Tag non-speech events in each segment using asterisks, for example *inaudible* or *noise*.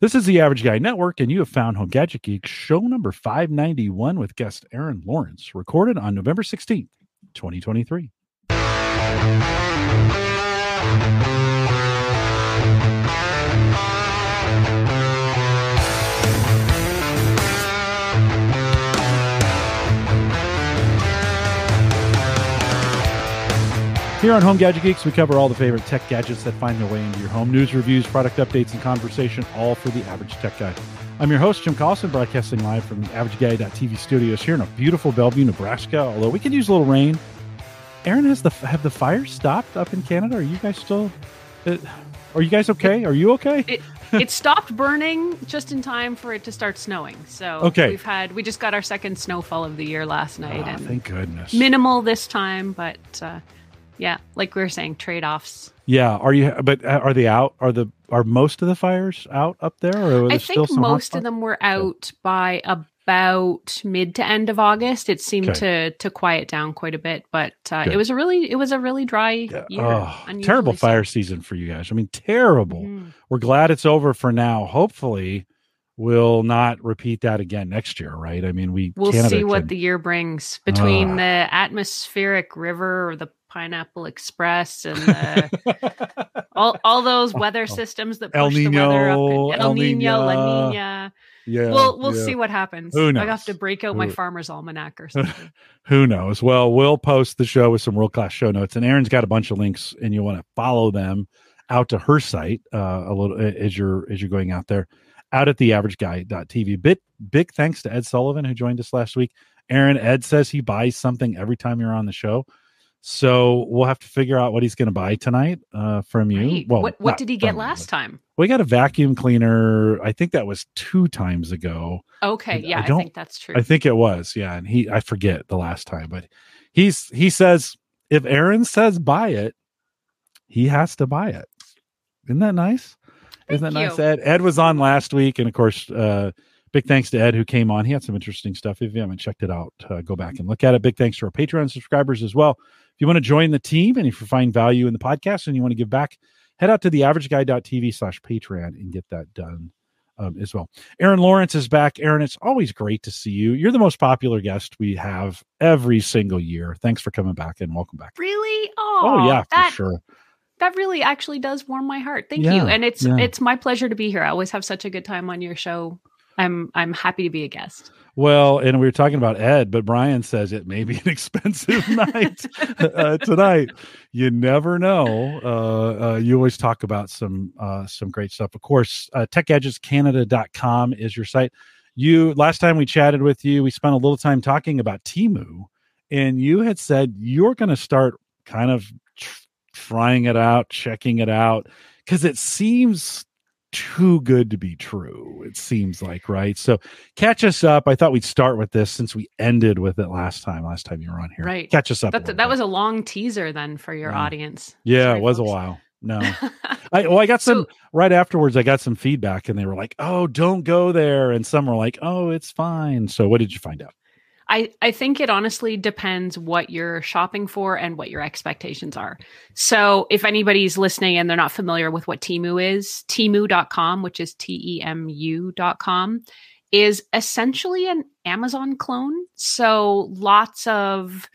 This is the Average Guy Network, and you have found Home Gadget Geek show number 591 with guest Erin Lawrence, recorded on November 16th, 2023. Here on Home Gadget Geeks, we cover all the favorite tech gadgets that find their way into your home. News, reviews, product updates, and conversation, all for the average tech guy. I'm your host, Jim Collison, broadcasting live from the AverageGuy.tv studios here in a beautiful Bellevue, Nebraska. Although we could use a little rain. Erin, has the have the fire stopped up in Canada? Are you guys still? Uh, are you guys okay? Are you okay? It, it stopped burning just in time for it to start snowing. So Okay. we've had we just got our second snowfall of the year last night, Ah, and thank goodness. minimal this time, but uh, yeah, like we were saying, trade offs. yeah. Are you? But uh, are they out? Are the are most of the fires out up there? Or are there I still think most of them were out by about mid to end of August. It seemed Okay. to to quiet down quite a bit, but uh, it was a really it was a really dry Yeah. year. Oh, terrible so. fire season for you guys. I mean, terrible. Mhm. We're glad it's over for now. Hopefully, we'll not repeat that again next year, right? I mean, we We'll Canada see what can- the year brings between Ah. the atmospheric river or the Pineapple Express and the, *laughs* all all those weather systems that El push the weather up. El El Nino, La Niña. Yeah, we'll we'll yeah. see what happens. Who knows? I have to break out my Who- farmer's almanac or *laughs* something. Who knows? Well, we'll post the show with some world class show notes, and Erin's got a bunch of links, and you want to follow them out to her site uh, a little as you're as you're going out there, out at the average theaverageguy.tv. Big big thanks to Ed Sullivan who joined us last week. Aaron, Ed says he buys something every time you're on the show. So we'll have to figure out what he's going to buy tonight uh, from you. Right. Well, what what did he get last time? We got a vacuum cleaner. I think that was two times ago. Okay, I yeah, I, don't- think that's true. I think it was, yeah. And he, I forget the last time, but he's he says if Erin says buy it, he has to buy it. Isn't that nice? Isn't that Thank nice? Ed Ed was on last week, and of course, uh, big thanks to Ed who came on. He had some interesting stuff. If you haven't checked it out, uh, go back and look at it. Big thanks to our Patreon subscribers as well. If you want to join the team and if you find value in the podcast and you want to give back, head out to theaverageguy.tv slash Patreon and get that done um, as well. Erin Lawrence is back. Erin, it's always great to see you. You're the most popular guest we have every single year. Thanks for coming back and welcome back. really? Oh, Oh, yeah, for that, sure. that really actually does warm my heart. Thank Yeah, you. And it's yeah. it's my pleasure to be here. I always have such a good time on your show. I'm I'm happy to be a guest. Well, and we were talking about Ed, but Brian says it may be an *laughs* expensive night uh, tonight. You never know. Uh, uh, you always talk about some uh, some great stuff. Of course, uh, techgadgetscanada.com is your site. You last time we chatted with you, we spent a little time talking about Temu, and you had said you're going to start kind of tr- trying it out, checking it out, because it seems too good to be true. It seems like right. So catch us up. I thought we'd start with this since we ended with it last time. Last time you were on here, Right. Catch us up. That bit. was a long teaser then for your Yeah. audience. yeah, Sorry, it was a while. No, *laughs* I well, I got some So- right afterwards. I got some feedback, and they were like, "Oh, don't go there," and some were like, "Oh, it's fine." So, what did you find out? I, I think it honestly depends what you're shopping for and what your expectations are. So, if anybody's listening and they're not familiar with what Temu is, Temu.com, which is T E M U.com, is essentially an Amazon clone. So, lots of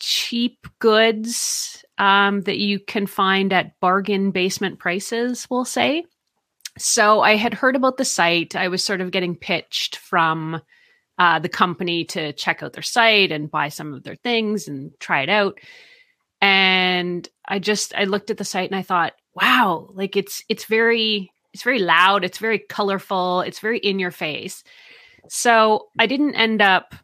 cheap goods um, that you can find at bargain basement prices, we'll say. So, I had heard about the site. I was sort of getting pitched from uh, the company to check out their site and buy some of their things and try it out. And I just I looked at the site and I thought, wow, like it's it's very it's very loud, it's very colorful, it's very in your face. So I didn't end up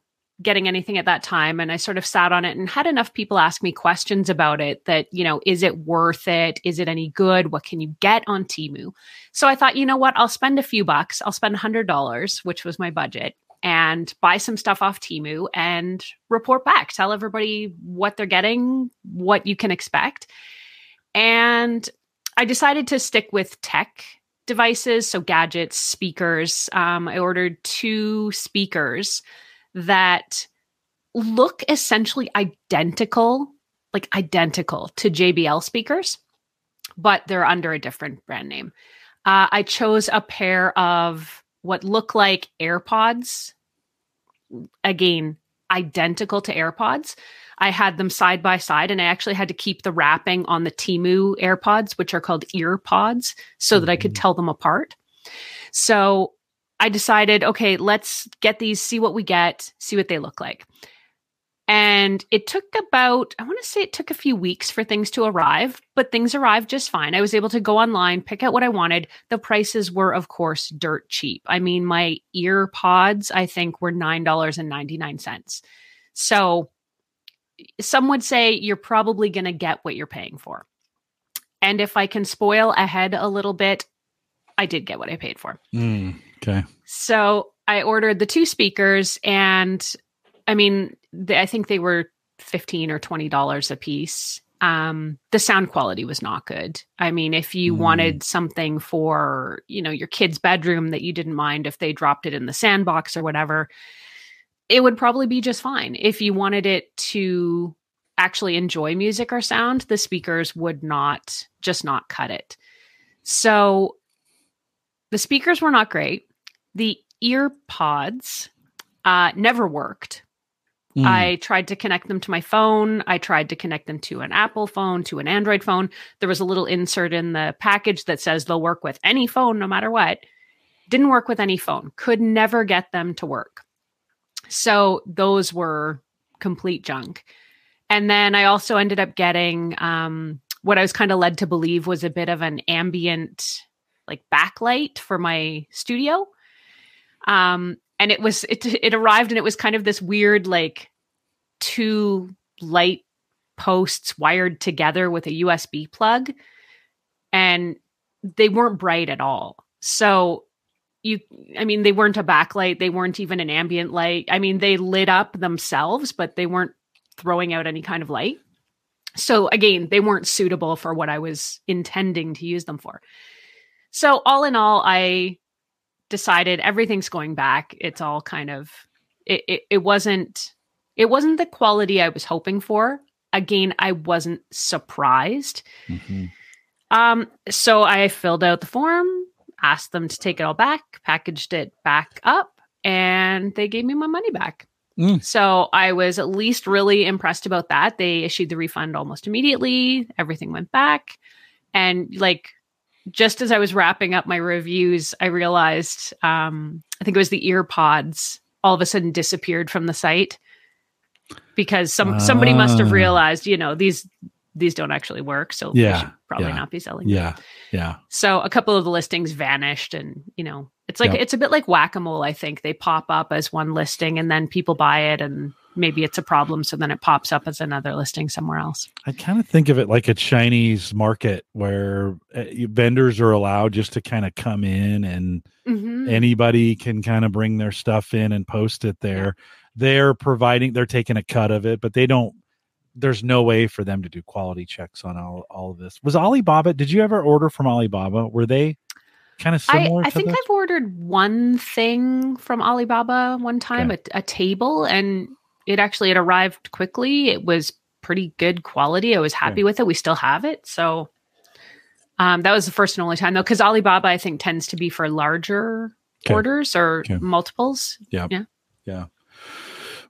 getting anything at that time and I sort of sat on it and had enough people ask me questions about it that, you know, is it worth it? Is it any good? What can you get on Temu? So I thought, you know what? I'll spend a few bucks. I'll spend a $100, which was my budget, and buy some stuff off Temu and report back. Tell everybody what they're getting, what you can expect. And I decided to stick with tech devices, so gadgets, speakers. Um, I ordered two speakers that look essentially identical, like identical to JBL speakers, but they're under a different brand name. Uh, I chose a pair of what look like AirPods. Again, identical to AirPods. I had them side by side, and I actually had to keep the wrapping on the Temu AirPods, which are called EarPods, so mm-hmm. that I could mm-hmm. tell them apart. So I decided, okay, let's get these, see what we get, see what they look like. And it took about, I want to say it took a few weeks for things to arrive, but things arrived just fine. I was able to go online, pick out what I wanted. The prices were, of course, dirt cheap. I mean, my ear pods, I think, were $9.99. So some would say you're probably going to get what you're paying for. And if I can spoil ahead a little bit, I did get what I paid for. Mm, okay. So I ordered the two speakers, and I mean, they, I think they were fifteen or twenty dollars a piece. Um, the sound quality was not good. I mean, if you mm. wanted something for you know your kid's bedroom that you didn't mind if they dropped it in the sandbox or whatever, it would probably be just fine. If you wanted it to actually enjoy music or sound, the speakers would not just not cut it. So the speakers were not great. The ear pods uh, never worked. Mm. I tried to connect them to my phone. I tried to connect them to an Apple phone, to an Android phone. There was a little insert in the package that says they'll work with any phone no matter what. Didn't work with any phone. Could never get them to work. So those were complete junk. And then I also ended up getting um, what I was kind of led to believe was a bit of an ambient like backlight for my studio. Um, and it was it it arrived and it was kind of this weird like two light posts wired together with a USB plug and they weren't bright at all. So you I mean they weren't a backlight, they weren't even an ambient light. I mean they lit up themselves but they weren't throwing out any kind of light. So again, they weren't suitable for what I was intending to use them for. So all in all I decided everything's going back. It's all kind of it, it, it wasn't it wasn't the quality I was hoping for. Again, I wasn't surprised. Mm-hmm. Um, so I filled out the form, asked them to take it all back, packaged it back up, and they gave me my money back. Mm. So I was at least really impressed about that. They issued the refund almost immediately. Everything went back. And like just as I was wrapping up my reviews, I realized um, I think it was the ear pods all of a sudden disappeared from the site because some uh, somebody must have ah. realized, you know, these these don't actually work, so yeah, probably yeah, not be selling. Yeah, them. yeah. So a couple of the listings vanished, and you know, it's like yep. it's a bit like whack a mole. I think they pop up as one listing, and then people buy it, and maybe it's a problem so then it pops up as another listing somewhere else i kind of think of it like a chinese market where uh, vendors are allowed just to kind of come in and mm-hmm. anybody can kind of bring their stuff in and post it there they're providing they're taking a cut of it but they don't there's no way for them to do quality checks on all, all of this was alibaba did you ever order from alibaba were they kind of similar I, I think this? I've ordered one thing from Alibaba one time, okay. a, a, table, and it actually it arrived quickly. It was pretty good quality. I was happy yeah. with it. We still have it. So um, that was the first and only time though, because Alibaba I think tends to be for larger okay. orders or okay. multiples. Yeah. Yeah. Yeah.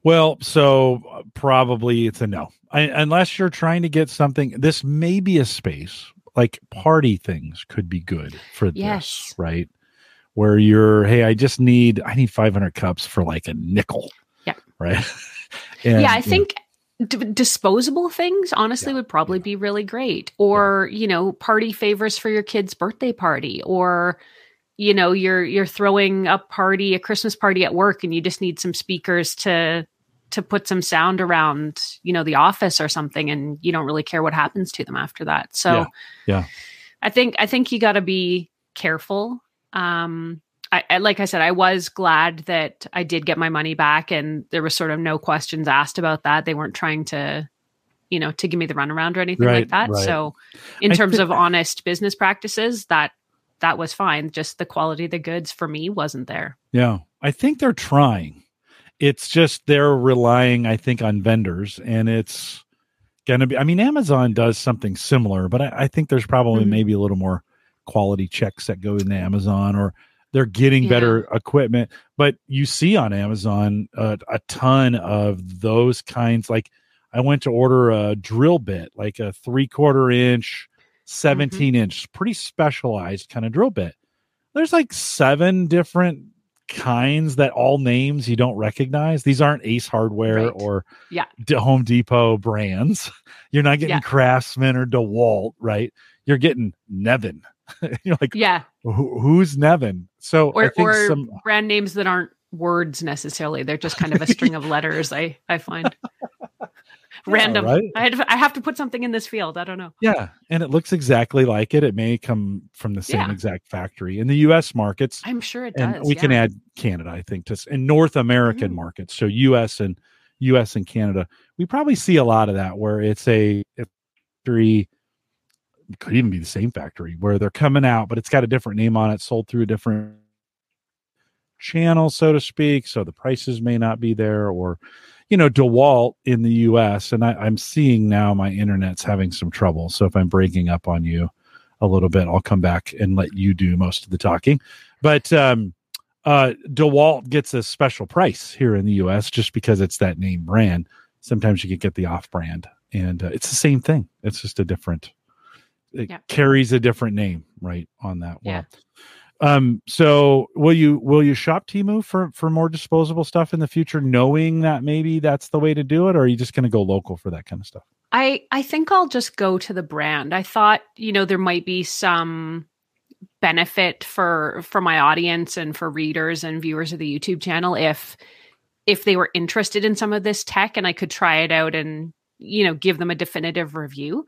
Well, so probably it's a no. I, unless you're trying to get something, this may be a space like party things could be good for yes. this, right? Where you're, hey, I just need, I need 500 cups for like a nickel. Yeah. Right. *laughs* And, yeah, I think d- disposable things honestly yeah, would probably yeah. be really great. Or, yeah. you know, party favors for your kid's birthday party or you know, you're you're throwing a party, a Christmas party at work and you just need some speakers to to put some sound around, you know, the office or something and you don't really care what happens to them after that. So Yeah. I think I think you got to be careful um I, like I said, I was glad that I did get my money back, and there was sort of no questions asked about that. They weren't trying to, you know, to give me the runaround or anything right, like that. Right. So, in I terms of honest business practices, that that was fine. Just the quality of the goods for me wasn't there. Yeah, I think they're trying. It's just they're relying, I think, on vendors, and it's going to be. I mean, Amazon does something similar, but I, I think there's probably mm-hmm. maybe a little more quality checks that go into Amazon or they're getting Yeah. better equipment. But you see on Amazon uh, a ton of those kinds. Like I went to order a drill bit, like a three quarter inch, 17 inch, pretty specialized kind of drill bit. There's like seven different kinds that all names you don't recognize. These aren't Ace Hardware Right. or Yeah. D- Home Depot brands. *laughs* You're not getting Yeah. Craftsman or DeWalt, right? You're getting Nevin. *laughs* You're like, Yeah. Who, who's Nevin? So I Or think or some brand names that aren't words necessarily. They're just kind of a string of letters. I I find *laughs* random. right? I had I have to put something in this field. I don't know. yeah, and it looks exactly like it. It may come from the same Yeah. exact factory in the U.S. markets. I'm sure it does. and we can add Canada, I think, to in North American Mhm. markets. So U.S. and U.S. and Canada, we probably see a lot of that where it's a three could even be the same factory where they're coming out, but it's got a different name on it, sold through a different channel, so to speak. So the prices may not be there, or you know, DeWalt in the U.S. And I, I'm seeing now my internet's having some trouble. So if I'm breaking up on you a little bit, I'll come back and let you do most of the talking. But um, uh, DeWalt gets a special price here in the U.S. just because it's that name brand. Sometimes you can get the off brand, and uh, it's the same thing. It's just a different. It Yeah. carries a different name, right, on that. Yeah. Um, so will you will you shop Temu for for more disposable stuff in the future, knowing that maybe that's the way to do it, or are you just going to go local for that kind of stuff? I I think I'll just go to the brand. I thought, you know, there might be some benefit for for my audience and for readers and viewers of the YouTube channel if if they were interested in some of this tech and I could try it out and, you know, give them a definitive review.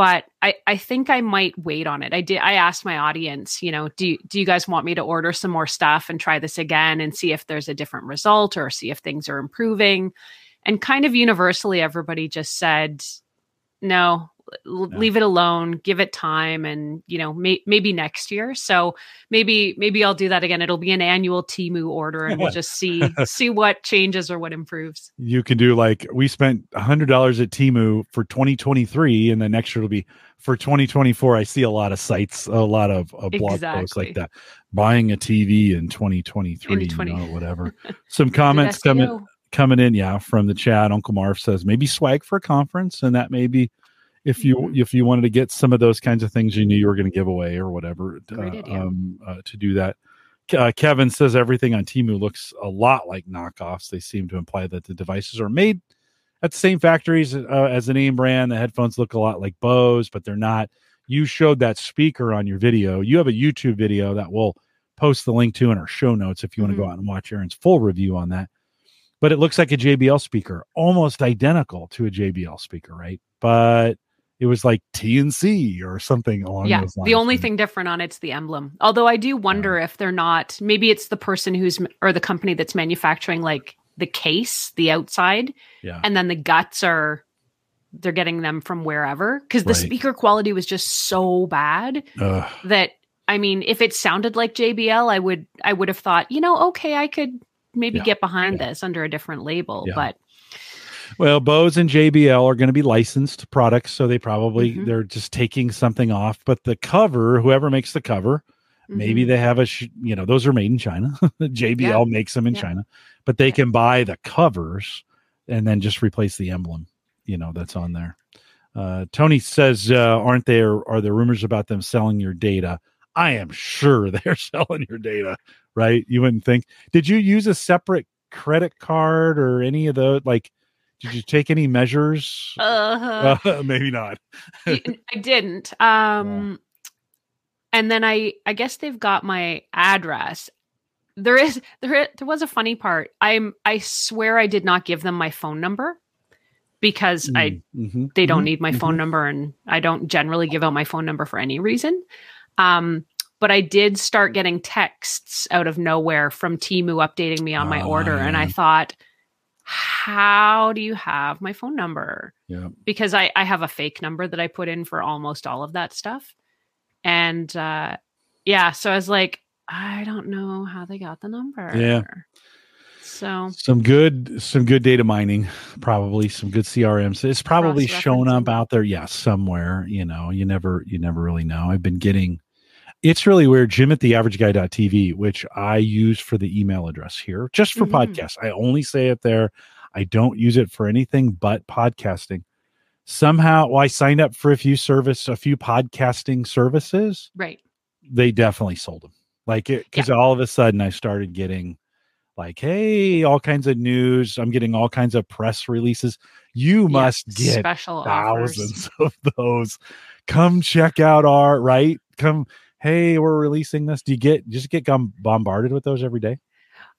But I, I think I might wait on it. I did I asked my audience, you know, do do you guys want me to order some more stuff and try this again and see if there's a different result or see if things are improving? and kind of universally everybody just said no Yeah. leave it alone give it time and you know may- maybe next year so maybe maybe i'll do that again it'll be an annual temu order and we'll *laughs* just see see what changes or what improves You can do like we spent a hundred dollars at Temu for 2023, and then next year it'll be for 2024. I see a lot of sites, a lot of uh, blog posts like that. Buying a TV in 2023, In 20 you know, whatever. *laughs* Some comments coming coming in, yeah, from the chat. Uncle Marv says maybe swag for a conference, and that may be if you Mhm. if you wanted to get some of those kinds of things you knew you were going to give away or whatever uh, um, uh, to do that. Uh, Kevin says everything on Temu looks a lot like knockoffs. They seem to imply that the devices are made at the same factories uh, as the name brand. The headphones look a lot like Bose, but they're not. You showed that speaker on your video. You have a YouTube video that we'll post the link to in our show notes if you want to go out and watch Erin's full review on that. But it looks like a JBL speaker, almost identical to a JBL speaker, right? But it was like TNC or something along yeah those lines. the only thing different on it's the emblem although i do wonder if they're not maybe it's the person who's or the company that's manufacturing like the case the outside yeah, and then the guts are they're getting them from wherever because the Right. speaker quality was just so bad Ugh. that i mean if it sounded like jbl i would i would have thought you know okay i could maybe Yeah. get behind this under a different label Yeah. but Well, Bose and JBL are going to be licensed products, so they probably Mhm. they're just taking something off. But the cover, whoever makes the cover, maybe mhm. they have a sh- you know those are made in China. *laughs* JBL makes them in Yeah. China, but they Yeah. can buy the covers and then just replace the emblem. You know that's on there. Uh, Tony says, uh, "Aren't there are there rumors about them selling your data?" I am sure *laughs* they're selling your data, right? You wouldn't think. Did you use a separate credit card or any of the like? Did you take any measures? uh, Uh, *laughs* maybe not. *laughs* I didn't. Um, and then I, I guess they've got my address. There is there there was a funny part. I'm I swear I did not give them my phone number because I Mhm, they don't mhm, need my mhm. phone number and I don't generally give out my phone number for any reason. Um, but I did start getting texts out of nowhere from Temu updating me on my Ah, order, and I yeah. thought, how do you have my phone number? Yeah. because I, I have a fake number that I put in for almost all of that stuff. And uh, yeah, so I was like, I don't know how they got the number. Yeah. So Some good, some good data mining, probably some good CRMs. It's probably shown up out there, yeah, somewhere. You know, you never, you never really know. I've been getting It's really weird. Jim at theaverageguy.tv, which I use for the email address here, just for Mhm. podcasts. I only say it there. I don't use it for anything but podcasting. Somehow, well, I signed up for a few service, a few podcasting services. Right. They definitely sold them. Like it, because all of a sudden I started getting like, hey, all kinds of news. I'm getting all kinds of press releases. You Yeah, must get special offers. thousands *laughs* of those. Come check out our right. Come, hey, we're releasing this. Do you get just get bombarded with those every day?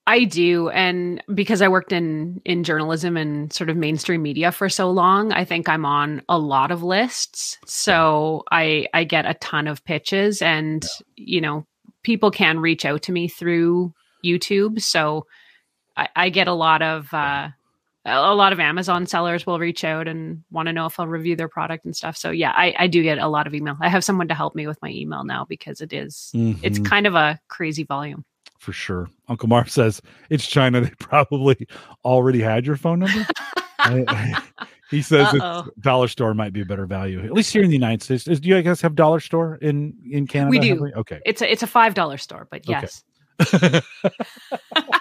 I do, and because I worked in in journalism and sort of mainstream media for so long, I think I'm on a lot of lists. So I I get a ton of pitches, and you know, people can reach out to me through YouTube. So I, I get a lot of uh, a lot of Amazon sellers will reach out and want to know if I'll review their product and stuff. So yeah, I, I do get a lot of email. I have someone to help me with my email now because it is it's Mhm, kind of a crazy volume. for sure. Uncle Marv says it's China. *laughs* They probably already had your phone number. *laughs* I- I- he says it's dollar store might be a better value, at least here in the United States. Is, do you guys have dollar store in in Canada? We do. Okay. It's a it's a five dollar store, but yes. Okay. *laughs*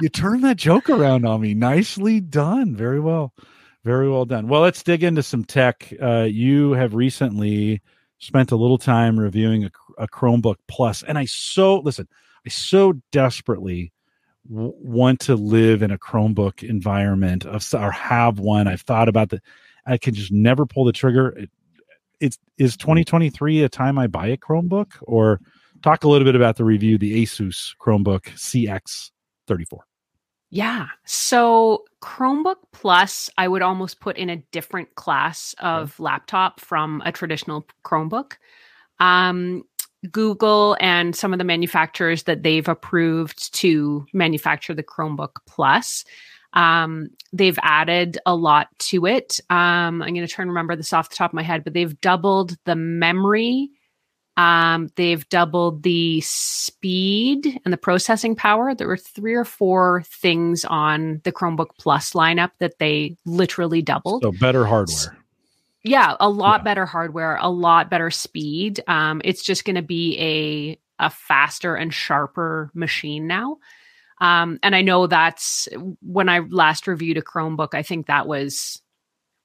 you turned that joke around on me. Nicely done. Very well. Very well done. Well, let's dig into some tech. Uh, you have recently spent a little time reviewing a, a Chromebook Plus, and I so listen. I so desperately w- want to live in a Chromebook environment of or have one. I've thought about that. I can just never pull the trigger. It, it's is 2023 a time I buy a Chromebook or talk a little bit about the review, the Asus Chromebook CX34. Yeah. So Chromebook Plus, I would almost put in a different class of laptop from a traditional Chromebook. Um, Google and some of the manufacturers that they've approved to manufacture the Chromebook Plus, um, they've added a lot to it. Um, I'm going to try and remember this off the top of my head, but they've doubled the memory. Um, they've doubled the speed and the processing power. There were three or four things on the Chromebook Plus lineup that they literally doubled. So better hardware. yeah, a lot Yeah. better hardware, a lot better speed. Um, it's just going to be a a faster and sharper machine now. Um, and I know that's when I last reviewed a Chromebook. I think that was,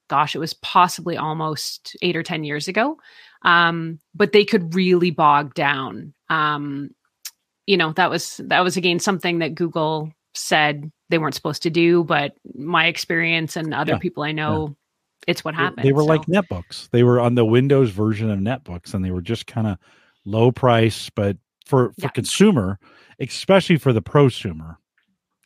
gosh, it was possibly almost eight or ten years ago. Um, but they could really bog down. Um, you know, that was that was again something that Google said they weren't supposed to do. But my experience and other Yeah, people I know, it's what happened. They were So- like netbooks. They were on the Windows version of netbooks, and they were just kind of low price, but for for Yeah. consumer, especially for the prosumer,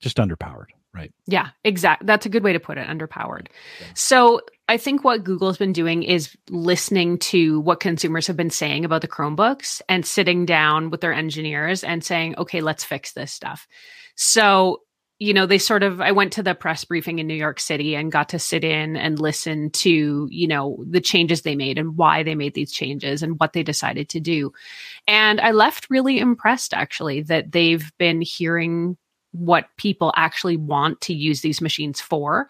just underpowered. Right. Yeah, exactly That's a good way to put it. Underpowered. Yeah. So I think what Google's been doing is listening to what consumers have been saying about the Chromebooks and sitting down with their engineers and saying, okay, let's fix this stuff. So, you know, they sort of, I went to the press briefing in New York City and got to sit in and listen to, you know, the changes they made and why they made these changes and what they decided to do. And I left really impressed actually that they've been hearing what people actually want to use these machines for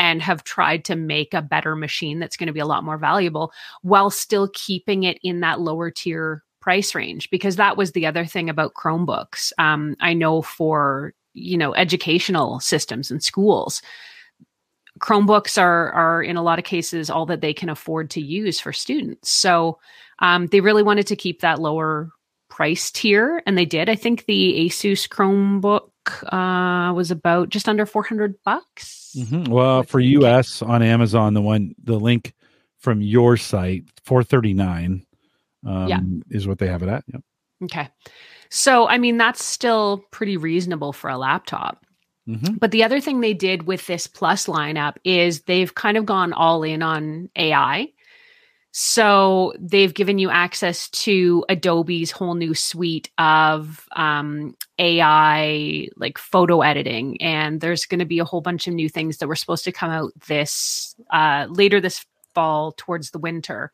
and have tried to make a better machine that's going to be a lot more valuable while still keeping it in that lower tier price range because that was the other thing about chromebooks. Um, i know for you know educational systems and schools chromebooks are are in a lot of cases all that they can afford to use for students. So um, they really wanted to keep that lower price tier and they did. I think the asus chromebook uh, was about just under 400 bucks Mhm. Well, for? US on Amazon, the one the link from your site, four thirty nine, um, Yeah. is what they have it at. Yep. okay so i mean that's still pretty reasonable for a laptop Mhm. But the other thing they did with this plus lineup is they've kind of gone all in on AI. So they've given you access to Adobe's whole new suite of um, AI, like photo editing, and there's going to be a whole bunch of new things that were supposed to come out this uh, later this fall towards the winter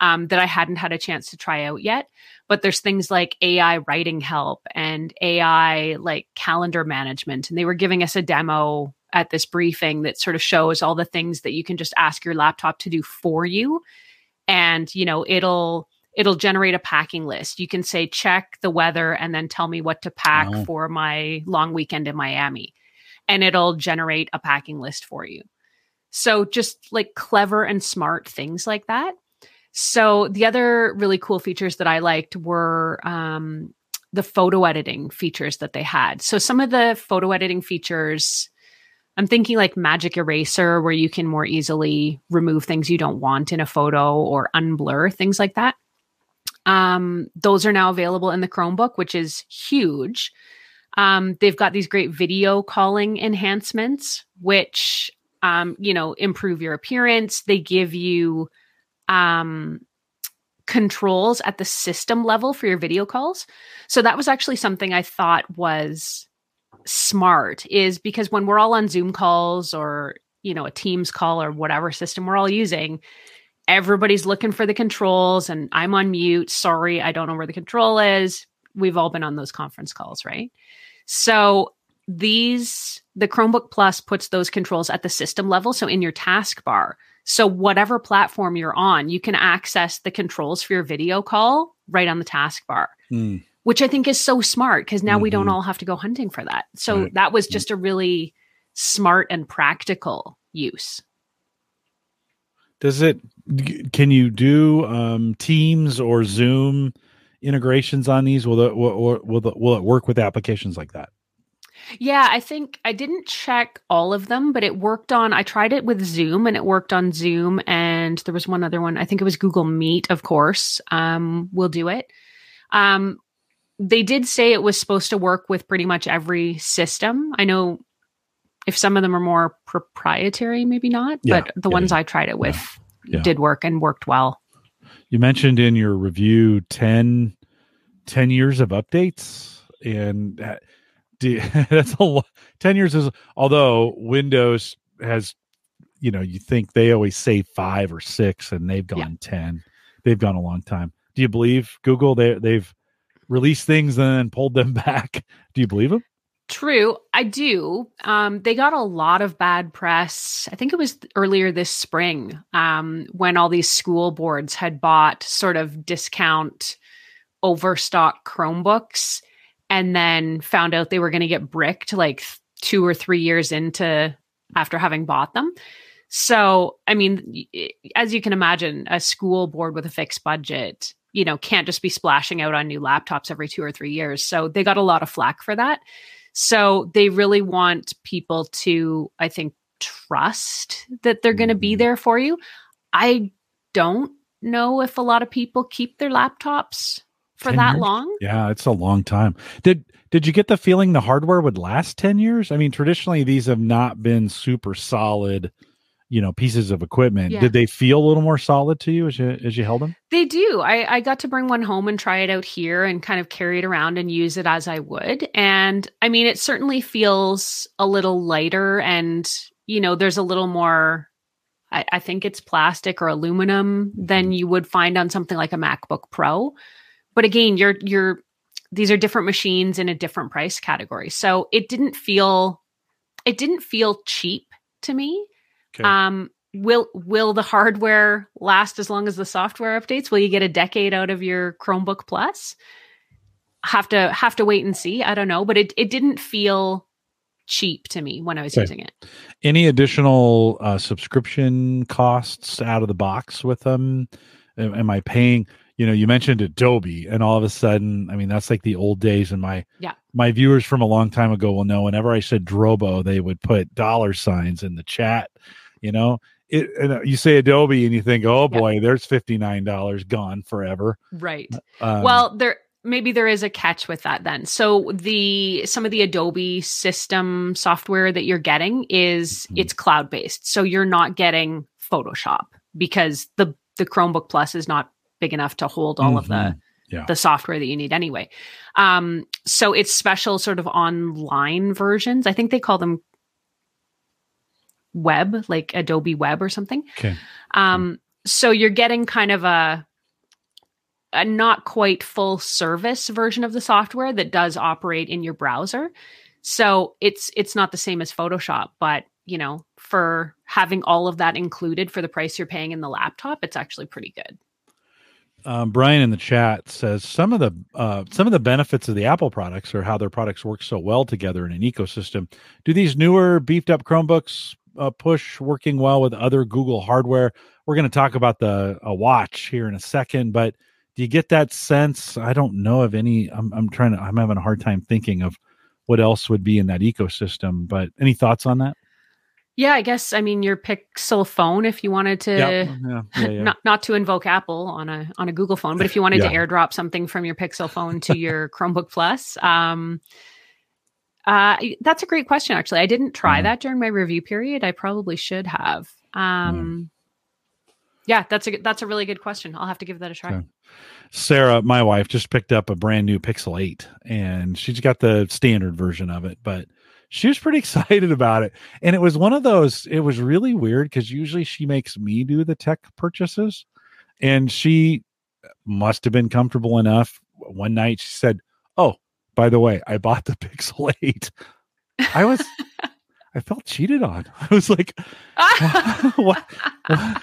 um, that I hadn't had a chance to try out yet. But there's things like AI writing help and AI like calendar management, and they were giving us a demo at this briefing that sort of shows all the things that you can just ask your laptop to do for you and you know it'll it'll generate a packing list. You can say, check the weather and then tell me what to pack Oh. for my long weekend in Miami. And it'll generate a packing list for you. So just like clever and smart things like that. So the other really cool features that I liked were um, the photo editing features that they had. So some of the photo editing features, I'm thinking like Magic Eraser, where you can more easily remove things you don't want in a photo or unblur things like that. Um, those are now available in the Chromebook, which is huge. Um, they've got these great video calling enhancements, which um, you know improve your appearance. They give you um, controls at the system level for your video calls. So that was actually something I thought was smart is because when we're all on Zoom calls or, you know, a Teams call or whatever system we're all using, everybody's looking for the controls and I'm on mute. Sorry, I don't know where the control is. We've all been on those conference calls, right? So these the Chromebook Plus puts those controls at the system level so in your taskbar. So whatever platform you're on, you can access the controls for your video call right on the taskbar Mm. Which I think is so smart because now we don't Mhm. all have to go hunting for that. So Right. that was just a really smart and practical use. Does it? Can you do um, Teams or Zoom integrations on these? Will it will, will, the, will it work with applications like that? Yeah, I think I didn't check all of them, but it worked on. I tried it with Zoom and it worked on Zoom, and there was one other one. I think it was Google Meet, of course. Um, will do it. Um, they did say it was supposed to work with pretty much every system. I know if some of them are more proprietary, maybe not, Yeah, but the yeah, ones I tried it with yeah. did work and worked well. You mentioned in your review 10, 10 years of updates, and do, *laughs* that's a lot. Ten years is although Windows has, you know, you think they always say five or six, and they've gone Yeah. ten. They've gone a long time. Do you believe Google? They they've released things and then pulled them *laughs* back. Do you believe them? True, I do. Um, they got a lot of bad press. I think it was earlier this spring um, when all these school boards had bought sort of discount overstock Chromebooks and then found out they were going to get bricked like two or three years into after having bought them. So, I mean, as you can imagine, a school board with a fixed budget, you know, can't just be splashing out on new laptops every two or three years. So they got a lot of flack for that. So they really want people to, I think, trust that they're going to be Mhm. there for you. I don't know if a lot of people keep their laptops for that years? long. Yeah, it's a long time. Did did you get the feeling the hardware would last 10 years? I mean, traditionally these have not been super solid, you know, pieces of equipment. Yeah. Did they feel a little more solid to you as you as you held them? They do. I, I got to bring one home and try it out here and kind of carry it around and use it as I would. And I mean, it certainly feels a little lighter and, you know, there's a little more, I, I think it's plastic or aluminum than mm-hmm. you would find on something like a MacBook Pro. But again, you're, you're, these are different machines in a different price category. So it didn't feel, it didn't feel cheap to me. Okay. Um, will will the hardware last as long as the software updates? Will you get a decade out of your Chromebook Plus? Have to have to wait and see. I don't know, but it it didn't feel cheap to me when I was Okay. using it. Any additional uh, subscription costs out of the box with them? Am, am I paying? You know, you mentioned Adobe, and all of a sudden, I mean, that's like the old days. And my Yeah. my viewers from a long time ago will know. Whenever I said Drobo, they would put dollar signs in the chat. You know, it. And uh, you say Adobe, and you think, oh Yeah. boy, there's fifty nine dollars gone forever. Right. Um, well, there maybe there is a catch with that then. So the some of the Adobe system software that you're getting is Mhm. it's cloud based. So you're not getting Photoshop because the the Chromebook Plus is not big enough to hold all of the Mhm. Yeah. the software that you need anyway. Um, so it's special sort of online versions. I think they call them web, like Adobe Web or something. okay. Um, so you're getting kind of a a not quite full service version of the software that does operate in your browser. So it's it's not the same as Photoshop, but you know, for having all of that included for the price you're paying in the laptop, it's actually pretty good. Um, Brian in the chat says some of the uh, some of the benefits of the Apple products are how their products work so well together in an ecosystem. Do these newer beefed up Chromebooks uh, push working well with other Google hardware? We're going to talk about the a watch here in a second, but do you get that sense? I don't know of any. I'm, I'm trying to. I'm having a hard time thinking of what else would be in that ecosystem. But any thoughts on that? Yeah, I guess I mean your Pixel phone if you wanted to Yep. Yeah, *laughs* yeah, yeah. not not to invoke Apple on a on a Google phone, but if you wanted to airdrop something from your Pixel phone to *laughs* your Chromebook Plus, um uh that's a great question actually. I didn't try Mhm. that during my review period. I probably should have. Um yeah, that's a that's a really good question. I'll have to give that a try. Okay. Sarah, my wife, just picked up a brand new Pixel 8 and she's got the standard version of it, but she was pretty *laughs* excited about it. And it was one of those, it was really weird because usually she makes me do the tech purchases. And she must have been comfortable enough. One night she said, by the way, I bought the *laughs* Pixel 8. I was, *laughs* I felt cheated on. *laughs* I was like, what? what?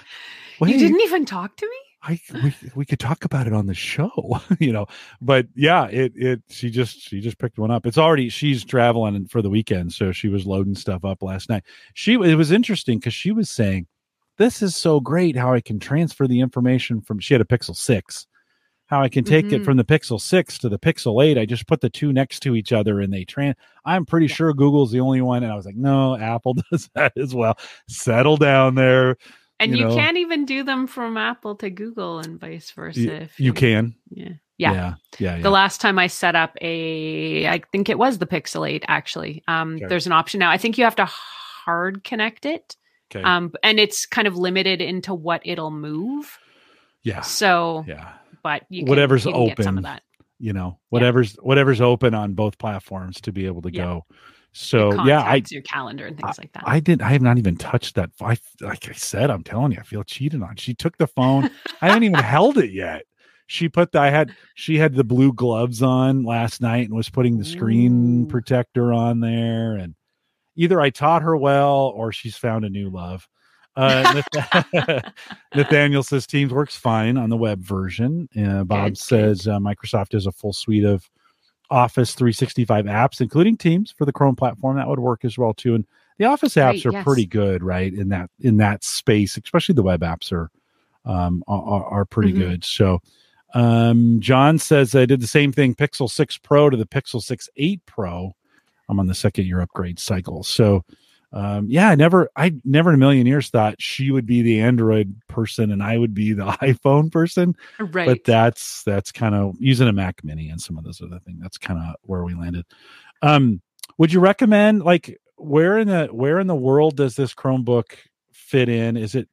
What? you didn't even talk to me? I we, we could talk about it on the show, you know. But yeah, it it she just she just picked one up. It's already she's traveling for the weekend, so she was loading stuff up last night. She it was interesting because she was saying, "This is so great how I can transfer the information from." She had a Pixel Six. How I can take it Mhm. from the Pixel Six to the Pixel Eight. I just put the two next to each other and they trans. I'm pretty Yeah. sure Google's the only one, and I was like, no, Apple *laughs* does that as well. Settle down there. And you you, know. can't even do them from Apple to Google and vice versa. You, if you can. Yeah. Yeah. Yeah. Yeah. yeah. The last time I set up a, I think it was the Pixel 8 actually. Um. There's an option now. I think you have to hard connect it. okay. Um, and it's kind of limited into what it'll move. yeah. So, Yeah. But you can, Whatever's you get some open. of that. You know, whatever's whatever's open on both platforms to be able to Yeah. go. So yeah, I your calendar and things like that. I didn't I have not even touched that. I like I said, I'm telling you, I feel cheated on. She took the phone. I haven't even *laughs* held it yet. She put the I had she had the blue gloves on last night and was putting the screen Ooh. protector on there and either I taught her well or she's found a new love. Uh, *laughs* Nathaniel says Teams works fine on the web version. Uh, Bob Good, says uh, Microsoft has a full suite of Office 365 apps, including Teams for the Chrome platform. That would work as well too. And the Office apps Right, are yes. pretty good, right? In that in that space, especially the web apps are um, are, are pretty Mhm. good. So um, John says I did the same thing: Pixel 6 Pro to the Pixel 6 8 Pro. I'm on the second year upgrade cycle. So um, yeah, I never, I never in a million years thought she would be the Android person and I would be the *laughs* iPhone person. right. But that's that's kind of using a Mac Mini and some of those other things. That's kind of where we landed. Um, would you recommend like where in the where in the world does this Chromebook fit in? Is it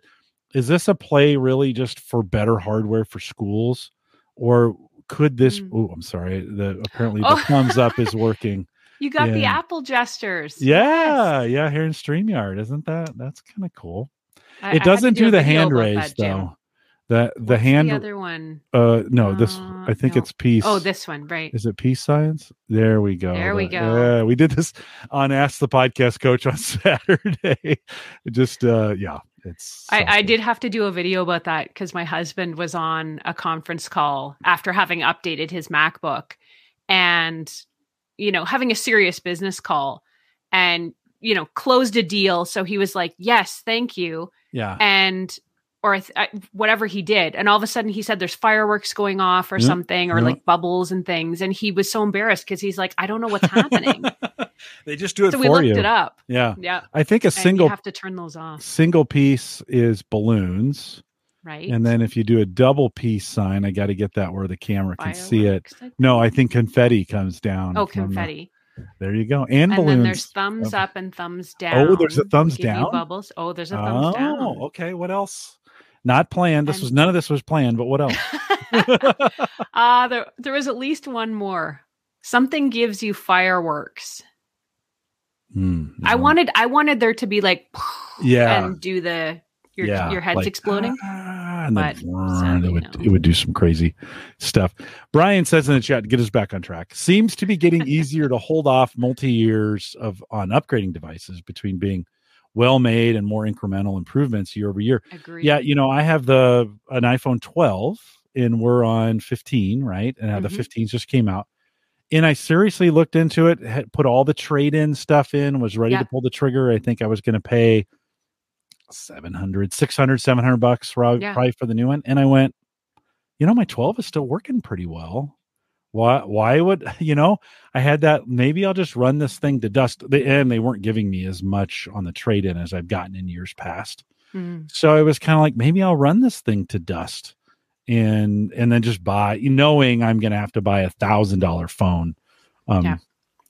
is this a play really just for better hardware for schools, or could this? Mm. Oh, I'm sorry. The apparently the Oh. thumbs up is *laughs* working. You got the. Apple gestures. Yeah, Yes. yeah, here in StreamYard, isn't that? That's kind of cool. I- it doesn't do, a the hand raise that, though. The the What's hand The other one. uh no, this Uh, I think no. it's peace. Oh, this one. Right. is it peace science? There we go. There we go. Yeah, we did this on Ask the Podcast Coach on *laughs* Saturday. Just uh yeah, it's I, I did have to do a video about that because my husband was on a conference call after having updated his MacBook and, you know, having a serious business call and, you know, closed a deal. So he was like, yes, thank you. Yeah. And, or th- whatever he did. And all of a sudden he said there's fireworks going off or Yeah, something or yeah. like bubbles and things. And he was so embarrassed because he's like, I don't know what's happening. *laughs* they just do it so for we looked you. it up. Yeah. Yeah. I think a And single you have to turn those off. single piece is balloons. Right. And then if you do a double piece sign, I got to get that where the camera can see it. I No, I think. confetti comes down. Oh, from the- confetti. there you go. And, and balloons. then there's thumbs up and thumbs down. Oh, there's a thumbs Give down? bubbles. Oh, there's a thumbs oh, down. Oh, okay. What else? Not planned. This And- was none of this was planned, but what else? *laughs* uh there there was at least one more. Something gives you fireworks. Hmm, I wanted I wanted there to be like Yeah. and do the your yeah, your head's like, exploding. ah, and But then it would no. it would do some crazy stuff. Brian says in the chat, to get us back on track. Seems to be getting *laughs* easier to hold off multi years of on upgrading devices between being well made and more incremental improvements year over year. Agreed. Yeah, you know, I have the an iPhone 12 and we're on 15, right? And mm-hmm. the 15s just came out. And I seriously looked into it, had put all the trade in stuff in, was ready yeah. to pull the trigger. I think I was going to pay 700, 600, 700 bucks for, yeah. probably for the new one. And I went, you know, my 12 is still working pretty well. Why, why would, *laughs* you know, I had that, maybe I'll just run this thing to dust. And they weren't giving me as much on the trade in as I've gotten in years past. Mm. So I was kind of like, maybe I'll run this thing to dust and and then just buy knowing I'm gonna have to buy a thousand dollar phone um yeah.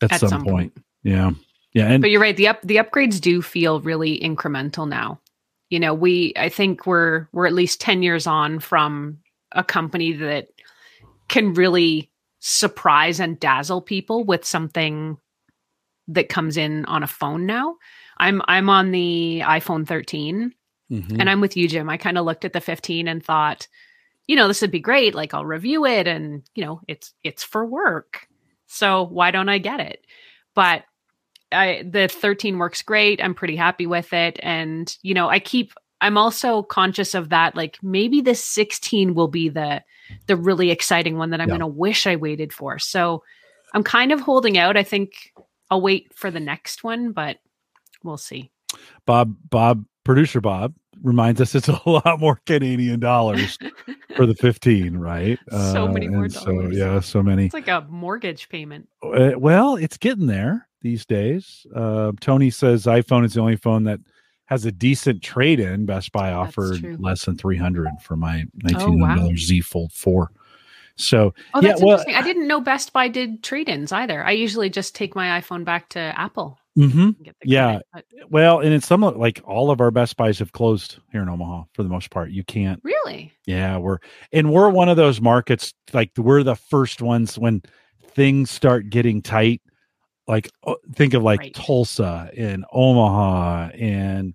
at, at, some, some point. point. Yeah. Yeah. And but you're right, the up the upgrades do feel really incremental now. You know, we I think we're we're at least 10 years on from a company that can really surprise and dazzle people with something that comes in on a phone now. I'm I'm on the iPhone 13 mm-hmm. and I'm with you Jim. I kind of looked at the 15 and thought, you know, this would be great. Like I'll review it and, you know, it's it's for work. So why don't I get it? But I the 13 works great. I'm pretty happy with it. And, you know, I keep I'm also conscious of that. Like maybe the 16 will be the the really exciting one that I'm yeah. gonna wish I waited for. So I'm kind of holding out. I think I'll wait for the next one, but we'll see. Bob, Bob, producer Bob reminds us it's *laughs* a lot more Canadian dollars *laughs* for the 15, right? So uh, many more dollars. So, yeah, so many. It's like a mortgage payment. Uh, well, it's getting there these days. Uh, Tony says iPhone is the only phone that has a decent trade in. Best Buy offered less than 300 for my $19 oh, wow. Z Fold 4. So, oh, that's yeah, well, interesting. I didn't know Best Buy did trade ins either. I usually just take my iPhone back to Apple. Mm-hmm. Yeah. Credit, well, and it's some like all of our Best Buys have closed here in Omaha for the most part. You can't really. Yeah, we're and we're one of those markets like we're the first ones when things start getting tight. Like think of like right. Tulsa and Omaha and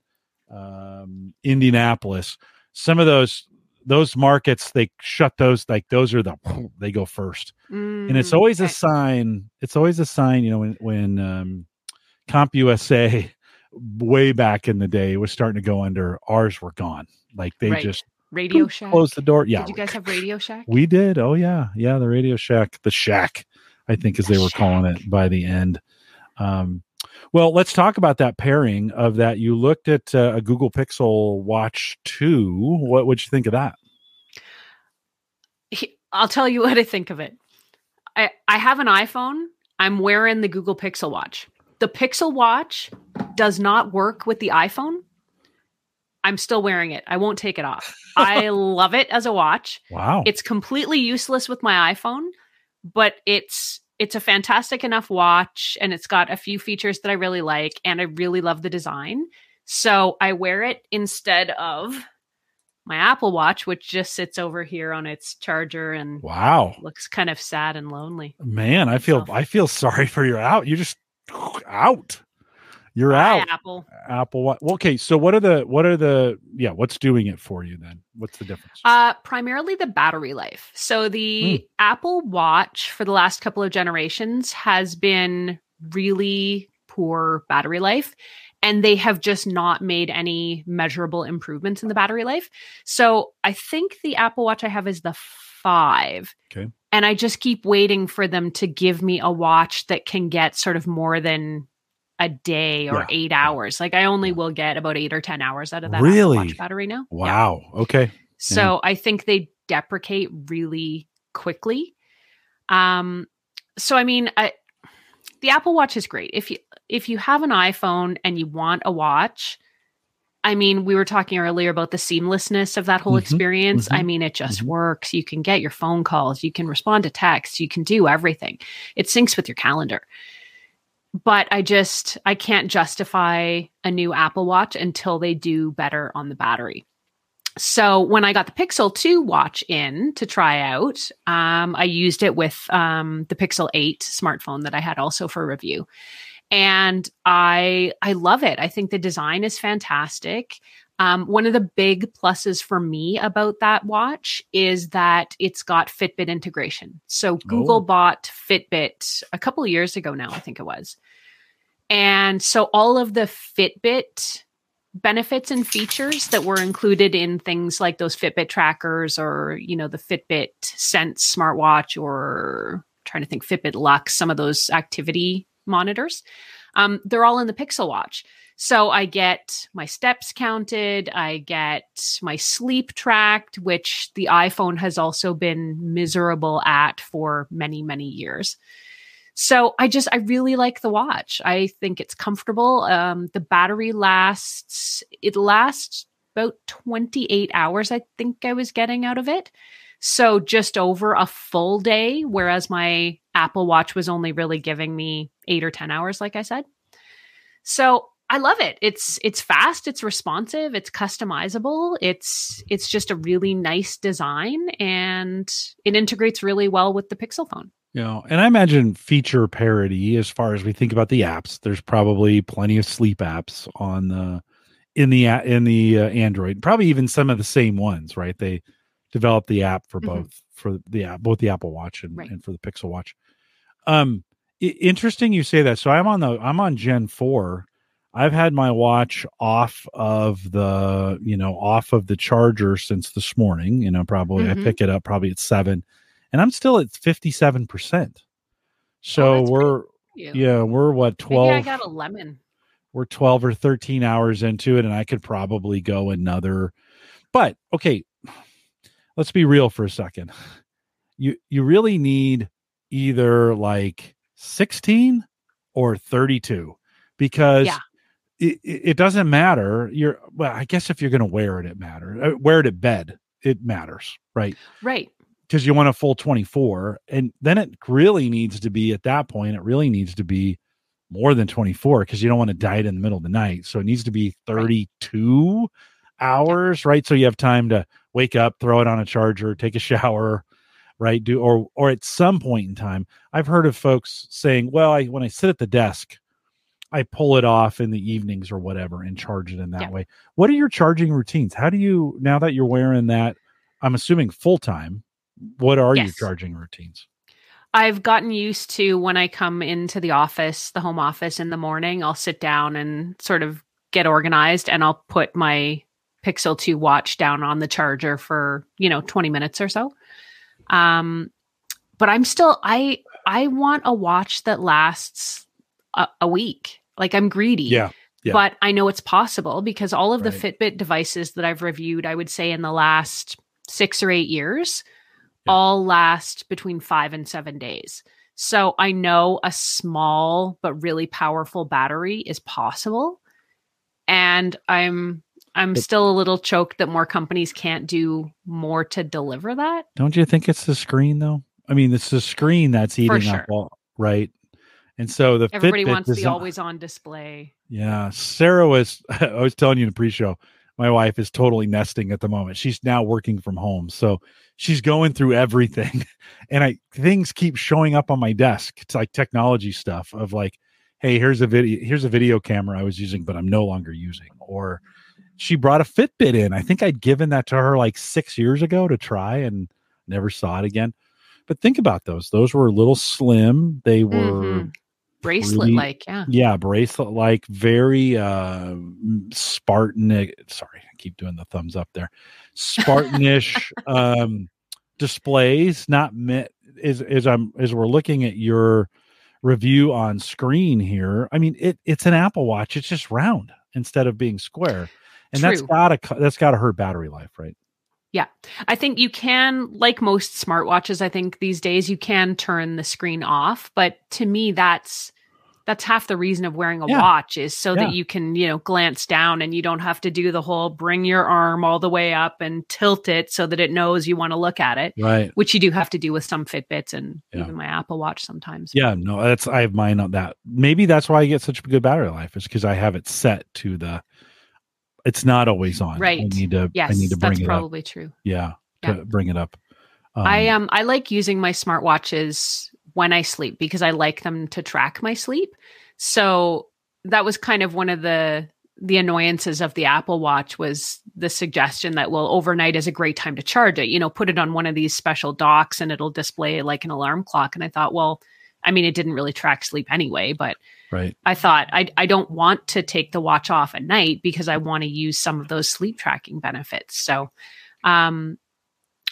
um, Indianapolis. Some of those those markets they shut those like those are the *sniffs* they go first, mm, and it's mm, always okay. a sign. It's always a sign, you know, when when um, CompUSA *laughs* way back in the day was starting to go under. Ours were gone. Like they right. just Radio Shack closed the door. Yeah, did you guys have Radio Shack? We did. Oh yeah, yeah. The Radio Shack, the Shack, I think, as the they were calling it by the end. Um, well, let's talk about that pairing of that. You looked at uh, a Google Pixel Watch Two. What would you think of that? I'll tell you *laughs* what I think of it. I I have an iPhone. I'm wearing the Google Pixel Watch the Pixel Watch does not work with the iPhone. I'm still wearing it. I won't take it off. *laughs* I love it as a watch. Wow. It's completely useless with my iPhone, but it's it's a fantastic enough watch and it's got a few features that I really like and I really love the design. So I wear it instead of my Apple Watch, which just sits over here on its charger and wow, looks kind of sad and lonely. Man, I feel so. I feel sorry for you out. You just out. You're Bye, out. Apple. Apple. Okay. So what are the what are the yeah? What's doing it for you then? What's the difference? Uh, primarily the battery life. So the mm. Apple Watch for the last couple of generations has been really poor battery life, and they have just not made any measurable improvements in the battery life. So I think the Apple Watch I have is the five. Okay. And I just keep waiting for them to give me a watch that can get sort of more than a day or yeah. eight hours. Like I only will get about eight or 10 hours out of that really? watch battery now. Wow. Yeah. Okay. So yeah. I think they deprecate really quickly. Um, so I mean, I, the Apple Watch is great. If you if you have an iPhone and you want a watch, I mean, we were talking earlier about the seamlessness of that whole mm-hmm, experience. Mm-hmm, I mean, it just mm-hmm. works. You can get your phone calls, you can respond to texts, you can do everything. It syncs with your calendar. But I just I can't justify a new Apple Watch until they do better on the battery. So when I got the Pixel 2 watch in to try out, um, I used it with um, the Pixel 8 smartphone that I had also for review and I I love it. I think the design is fantastic. Um, one of the big pluses for me about that watch is that it's got Fitbit integration. So Google oh. bought Fitbit a couple of years ago now, I think it was. And so all of the Fitbit benefits and features that were included in things like those Fitbit trackers or, you know, the Fitbit Sense smartwatch or trying to think Fitbit Luxe, some of those activity monitors. Um, they're all in the Pixel Watch. So I get my steps counted, I get my sleep tracked, which the iPhone has also been miserable at for many, many years. So I just I really like the watch. I think it's comfortable. Um, the battery lasts it lasts about 28 hours I think I was getting out of it. So just over a full day whereas my Apple Watch was only really giving me 8 or 10 hours like I said. So I love it. It's it's fast, it's responsive, it's customizable. It's it's just a really nice design and it integrates really well with the Pixel phone. You know, and I imagine feature parity as far as we think about the apps. There's probably plenty of sleep apps on the in the in the uh, Android. Probably even some of the same ones, right? They developed the app for mm-hmm. both for the app, both the Apple Watch and, right. and for the Pixel Watch. Um, interesting you say that. So I'm on the I'm on Gen four. I've had my watch off of the you know off of the charger since this morning. You know, probably mm-hmm. I pick it up probably at seven and I'm still at 57%. So oh, we're yeah, we're what 12 Maybe I got a lemon. We're 12 or 13 hours into it and I could probably go another But okay, let's be real for a second. You you really need either like 16 or 32 because yeah. it, it doesn't matter. You're well, I guess if you're going to wear it, it matters. Uh, wear it at bed, it matters, right? Right because you want a full 24 and then it really needs to be at that point it really needs to be more than 24 because you don't want to diet in the middle of the night so it needs to be 32 right. hours right so you have time to wake up throw it on a charger take a *laughs* shower right do or or at some point in time i've heard of folks saying well i when i sit at the desk i pull it off in the evenings or whatever and charge it in that yeah. way what are your charging routines how do you now that you're wearing that i'm assuming full time what are yes. your charging routines? I've gotten used to when I come into the office, the home office in the morning, I'll sit down and sort of get organized and I'll put my Pixel 2 watch down on the charger for, you know, 20 minutes or so. Um but I'm still I I want a watch that lasts a, a week. Like I'm greedy. Yeah. Yeah. But I know it's possible because all of right. the Fitbit devices that I've reviewed, I would say in the last 6 or 8 years, yeah. all last between five and seven days. So I know a small but really powerful battery is possible. And I'm I'm but, still a little choked that more companies can't do more to deliver that. Don't you think it's the screen though? I mean, it's the screen that's eating sure. up all right. And so the everybody Fitbit wants design, the always on display. Yeah, Sarah was. *laughs* I was telling you in the pre-show. My wife is totally nesting at the moment. She's now working from home, so she's going through everything *laughs* and i things keep showing up on my desk it's like technology stuff of like hey here's a video here's a video camera i was using but i'm no longer using or she brought a fitbit in i think i'd given that to her like six years ago to try and never saw it again but think about those those were a little slim they were mm-hmm. bracelet like yeah yeah bracelet like very uh spartan sorry i keep doing the thumbs up there Spartanish *laughs* um, displays. Not met as as I'm as we're looking at your review on screen here. I mean, it it's an Apple Watch. It's just round instead of being square, and True. that's gotta that's gotta hurt battery life, right? Yeah. I think you can, like most smartwatches, I think these days you can turn the screen off. But to me, that's that's half the reason of wearing a yeah. watch is so yeah. that you can you know glance down and you don't have to do the whole bring your arm all the way up and tilt it so that it knows you want to look at it right which you do have to do with some fitbits and yeah. even my apple watch sometimes yeah no that's i have mine on that maybe that's why i get such a good battery life is because i have it set to the it's not always on right i need to yes i need to bring that's it probably up. true yeah to bring it up um, i um i like using my smartwatches when I sleep because I like them to track my sleep. So that was kind of one of the the annoyances of the Apple Watch was the suggestion that well overnight is a great time to charge it. You know, put it on one of these special docks and it'll display like an alarm clock and I thought, well, I mean, it didn't really track sleep anyway, but right. I thought I I don't want to take the watch off at night because I want to use some of those sleep tracking benefits. So, um,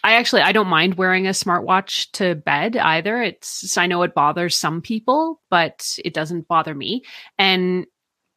I actually I don't mind wearing a smartwatch to bed either. It's I know it bothers some people, but it doesn't bother me. And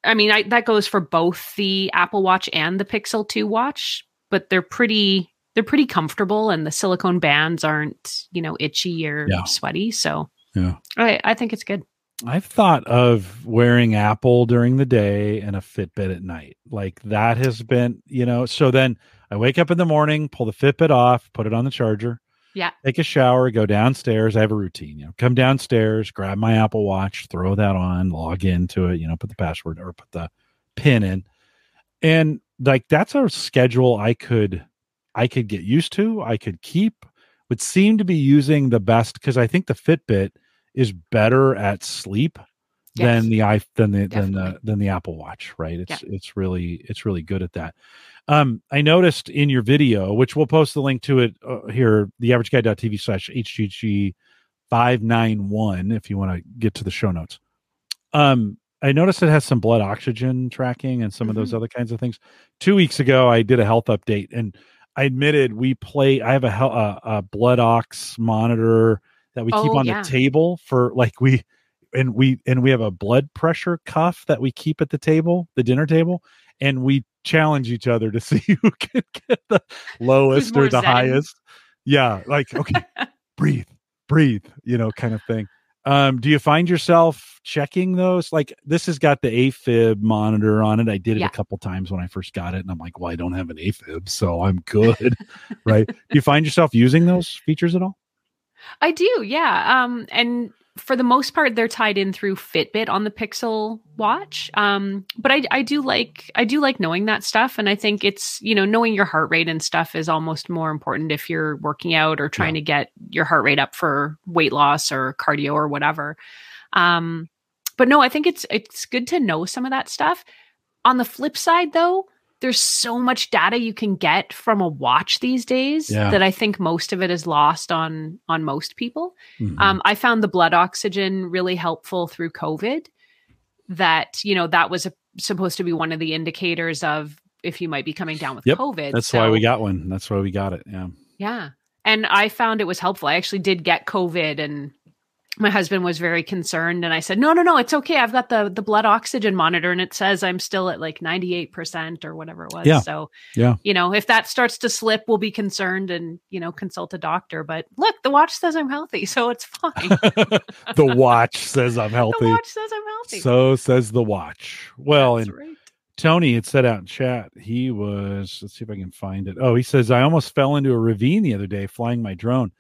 I mean, I, that goes for both the Apple Watch and the Pixel 2 watch, but they're pretty they're pretty comfortable and the silicone bands aren't, you know, itchy or Yeah. sweaty. So Yeah. I, I think it's good. I've thought of wearing Apple during the day and a Fitbit at night. Like that has been, you know, so then I wake up in the morning, pull the Fitbit off, put it on the charger, Yeah. take a shower, go downstairs. I have a routine, you know, come downstairs, grab my Apple Watch, throw that on, log into it, you know, put the password or put the pin in. And like that's a schedule I could I could get used to, I could keep, would seem to be using the best because I think the Fitbit is better at sleep Yes. than the i than the than the than the Apple Watch, right? It's it's really it's really good at that. Um, I noticed in your video, which we'll post the link to it uh, here, theaverageguy.tv slash HGG five nine one, if you want to get to the show notes. Um, I noticed it has some blood oxygen tracking and some of those other kinds of things. Two weeks ago, I did a health update, and I admitted we play. I have a, a, a blood ox monitor that we keep Oh, on yeah. the table for like we and we and we have a blood pressure cuff that we keep at the table, the dinner table, and we challenge each other to *laughs* see who can get the lowest or the zen? highest. Yeah, like okay, *laughs* breathe, breathe, you know, kind of thing. Um, do you find yourself checking those? Like this has got the AFib monitor on it. I did it Yeah. a couple times when I first got it, and I'm like, well, I don't have an AFib, so I'm good, *laughs* right? Do you find yourself using those features at all? I do, yeah. Um, and for the most part, they're tied in through Fitbit on the Pixel Watch. Um, but I, I do like I do like knowing that stuff, and I think it's you know knowing your heart rate and stuff is almost more important if you're working out or trying to get your heart rate up for weight loss or cardio or whatever. Um, but no, I think it's it's good to know some of that stuff. On the flip side, though, there's so much data you can get from a watch these days Yeah. that I think most of it is lost on on most people. Mhm. Um, I found the blood oxygen really helpful through COVID. That you know that was a, supposed to be one of the indicators of if you might be coming down with Yep, COVID. That's why we got one. That's why we got it. Yeah. yeah, and I found it was helpful. I actually did get COVID, and my husband was very concerned. And I said, "No, no, no, it's okay. I've got the the blood oxygen monitor, and it says I'm still at like ninety eight percent or whatever it was. Yeah. So Yeah. you know, if that starts to slip, we'll be concerned and you know consult a doctor. But look, the watch says I'm healthy, *laughs* so it's fine. *laughs* the watch says I'm healthy the watch says I'm healthy. So says the watch. Well, That's and right. Tony had said out in chat, he was, let's see if I can find it. Oh, he says, I almost fell into a ravine the other day flying my drone.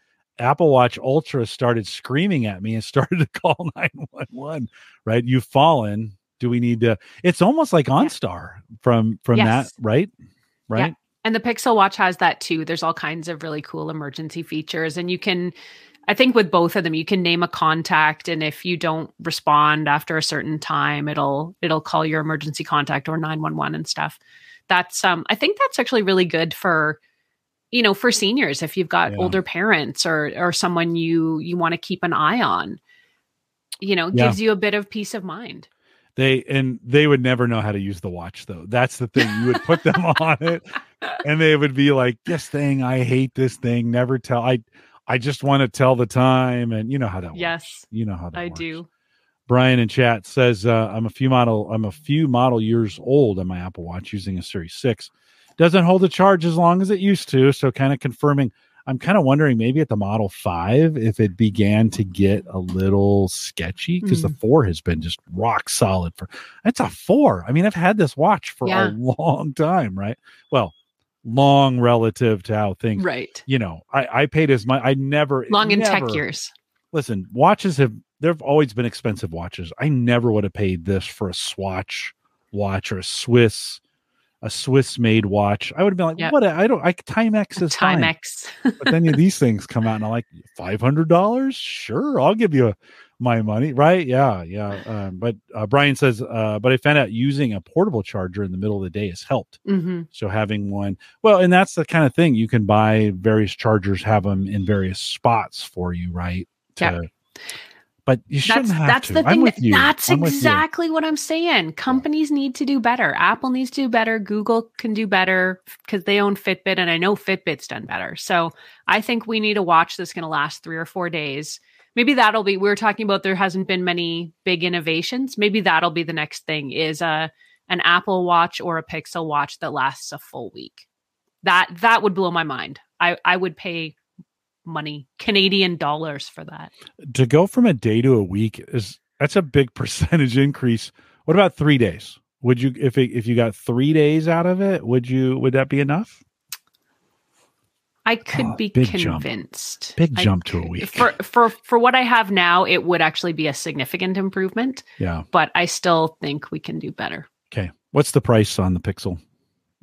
Apple Watch Ultra started screaming at me and *laughs* started to call 911. Right? You've fallen. Do we need to? It's almost like OnStar from from Yes. that, right? Right? And the Pixel Watch has that too. There's all kinds of really cool emergency features. And you can, I think with both of them, you can name a contact. And if you don't respond after a certain time, it'll, it'll call your emergency contact or 911 and stuff. That's, um, I think that's actually really good for, you know, for seniors, if you've got Yeah. older parents or, or someone you, you want to keep an eye on, you know, Yeah. gives you a bit of peace of mind. They and they would never know how to use the watch though. That's the thing. You would put them *laughs* on it and they would be like, "This thing, I hate this thing. Never tell. I, I just want to tell the time." And you know how that works. Yes, you know how that I works. do. Brian in chat says, uh, "I'm a few model. I'm a few model years old on my Apple Watch using a Series Six. Doesn't hold a charge as long as it used to. So kind of confirming. I'm kind of wondering maybe at the Model Five if it began to get a little sketchy because the Mm. four has been just rock solid for. It's a four. I mean, I've had this watch for Yeah. a *laughs* long time, right? Well, long relative to how things. Right. You know, I I paid as much. I never Long in never, tech years. listen, watches have there've always been expensive watches. I never would have paid this for a Swatch watch or a Swiss a Swiss made watch. I would have been like, Yep. what? I don't. I Timex is fine. Timex. But then you, these things come out and I'm like, five hundred dollars? Sure, I'll give you my money. Right? Yeah, yeah. Um, but uh, Brian says, uh, but I found out using a portable charger in the middle of the day has helped. hmm So having one, well, and that's the kind of thing you can buy various chargers, have them in various spots for you, right? Yeah. But you shouldn't that's have that's to. the I'm thing. with that- you. That's I'm with you. exactly what I'm saying. Companies need to do better. Apple needs to do better. Google can do better because they own Fitbit, and I know Fitbit's done better. So I think we need a watch that's going to last three or four days. Maybe that'll be. We were talking about there hasn't been many big innovations. Maybe that'll be the next thing. Is a an Apple Watch or a Pixel Watch that lasts a full week. That that would blow my mind. I I would pay money Canadian dollars for that. to go from a day to a week is that's a big *laughs* percentage increase. What about three days? Would you if it, if you got three days out of it? Would you would that be enough? I could Oh, be big jump. convinced. Big I jump to a week. For for for what I have now, it would actually be a significant improvement, Yeah. but I still think we can do better. Okay. What's the price on the Pixel?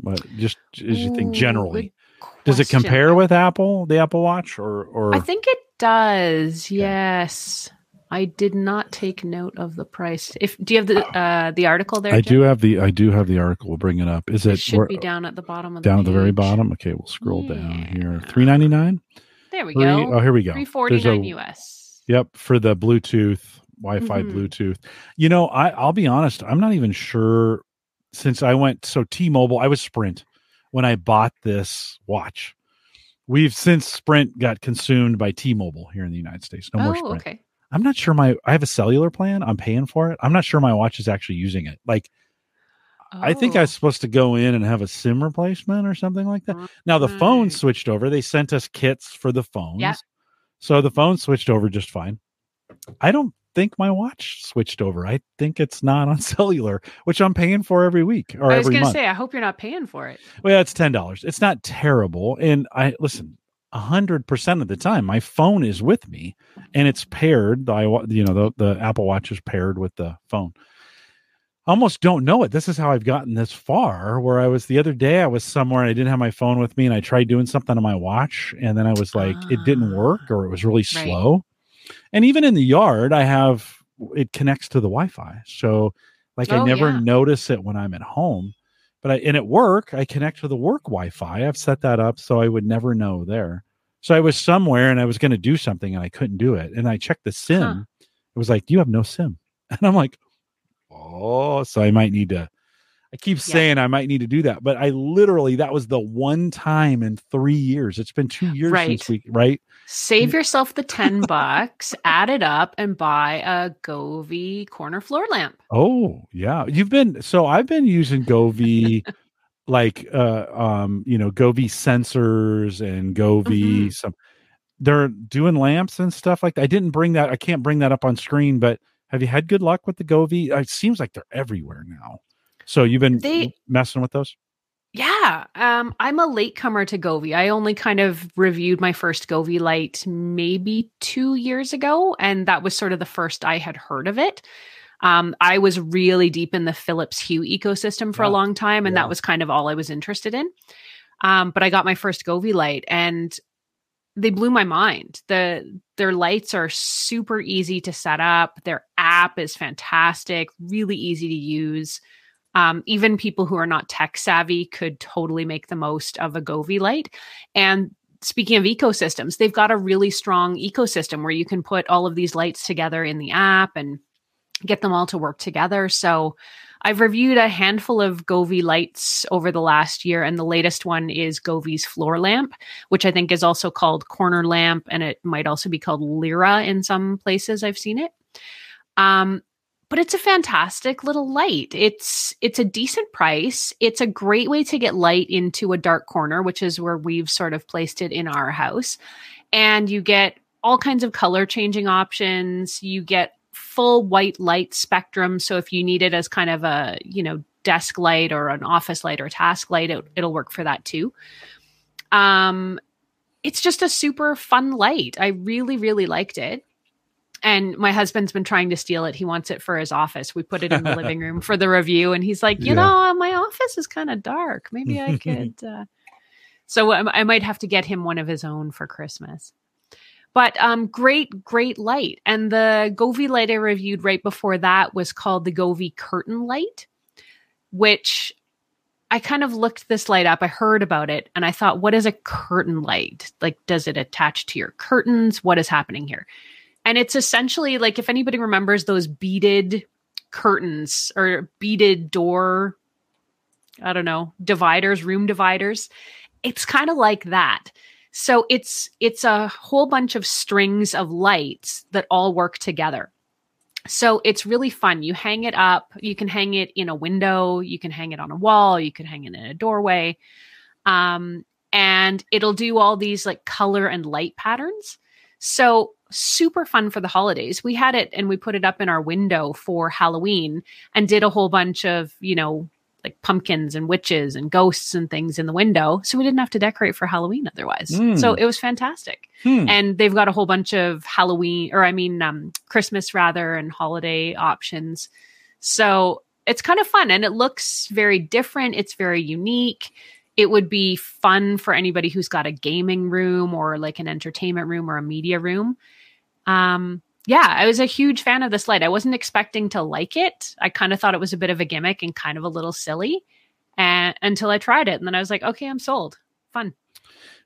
What just as you think Ooh, generally? Good Does it compare with Apple, the Apple Watch, or or I think it does. Yes. I did not take note of the price. If do you have the uh the article there? I Jim? do have the I do have the article. We'll bring it up. Is It it should be down at the bottom of the down at the very bottom? Okay, we'll scroll down here. Three ninety nine. There we Three. go. Oh, here we go. Three forty a- US. Yep, for the Bluetooth, Wi-Fi Mhm. Bluetooth. You know, I I'll be honest, I'm not even sure since I went so T-Mobile, I was Sprint when I bought this watch. We've since Sprint got consumed by T-Mobile here in the United States. No more oh, Sprint. okay. I'm not sure my I have a cellular plan. I'm paying for it. I'm not sure my watch is actually using it. Like I think I Oh. was supposed to go in and have a SIM replacement or something like that. Now the phone mm. switched over. They sent us kits for the phones. Yeah. So the phone switched over just fine. I don't think my watch switched over. I think it's not on *laughs* cellular, which I'm paying for every week or I was going to say, I hope you're not paying for it. well, yeah, it's ten dollars. It's not terrible. And I listen, a hundred percent of the time, my phone is with me and it's paired. The you know the the Apple Watch is paired with the phone. I almost don't know it. This is how I've gotten this far. Where I was the other day, I was somewhere and I didn't have my phone with me, and I tried doing something on my watch, and then I was like, it didn't work, ah. or it was really Right. slow. And even in the yard, I have it connects to the Wi-Fi, so like I Oh, never yeah. notice it when I'm at home. But I and at work, I connect to the work Wi-Fi. I've set that up so I would never know there. So I was somewhere and I was going to do something and I couldn't do it, and I checked the SIM. Huh. It was like you have no SIM, *laughs* and I'm like, oh, so I might need to. I keep Yeah. saying I might need to do that, but I literally that was the one time in three years. It's been two years since we right. Save yourself the 10 bucks, add it up, and buy a Govee corner floor lamp. Oh yeah, you've been so I've been using Govee, *laughs* like uh um you know Govee sensors and Govee Mhm. some. They're doing lamps and stuff like that. I didn't bring that. I can't bring that up on screen, but have you had good luck with the Govee? It seems like they're everywhere now. So you've been They- messing with those? Yeah, um, I'm a latecomer to Govee. I only kind of reviewed my first Govee light maybe two years ago, and that was sort of the first I had heard of it. Um, I was really deep in the Philips Hue ecosystem for Yeah. a long time, and Yeah. that was kind of all I was interested in. Um, but I got my first Govee light, and they blew my mind. The their lights are super easy to set up. Their app is fantastic, really easy to use. Um, even people who are not tech savvy could totally make the most of a Govee light. And speaking of ecosystems, they've got a really strong ecosystem where you can put all of these lights together in the app and get them all to work together. So I've reviewed a handful of Govee lights over the last year, and the latest one is Govee's floor lamp, which I think is also called corner lamp, and it might also be called Lyra in some places I've seen it. Um, but it's a fantastic little light. It's it's a decent price. It's a great way to get light into a dark corner, which is where we've sort of placed it in our house. And you get all kinds of color changing options. You get full white light spectrum. So if you need it as kind of a, you know, desk light or an office light or task light, it, it'll work for that too. Um it's just a super fun light. I really, really liked it and my husband's been trying to steal it. He wants it for his office. We put it in the *laughs* living room for the review, and he's like, you Yeah. know, my office is kind of dark. Maybe I *laughs* could. Uh... So I, I might have to get him one of his own for Christmas. But um, great, great light. And the Govee light I reviewed right before that was called the Govee curtain light, which I kind of looked this light up. I heard about it and I thought, what is a curtain light? Like, does it attach to your curtains? What is happening here? And it's essentially like if anybody remembers those beaded curtains or beaded door I don't know, dividers, room dividers. It's kind of like that. So it's it's a whole bunch of strings of lights that all work together. So it's really fun. You hang it up, you can hang it in a window, you can hang it on a wall, you can hang it in a doorway. Um, and it'll do all these like color and light patterns. So super fun for the holidays. We had it and we put it up in our window for Halloween and did a whole bunch of, you know, like pumpkins and witches and ghosts and things in the window. So we didn't have to decorate for Halloween otherwise. Mm. So it was fantastic. Hmm. And they've got a whole bunch of Halloween or I mean um Christmas rather and holiday options. So it's kind of fun and it looks very different. It's very unique. It would be fun for anybody who's got a gaming room or like an entertainment room or a media room. Um yeah, I was a huge fan of this light. I wasn't expecting to like it. I kind of thought it was a bit of a gimmick and kind of a little silly. And until I tried it, and then I was like, okay, I'm sold. Fun.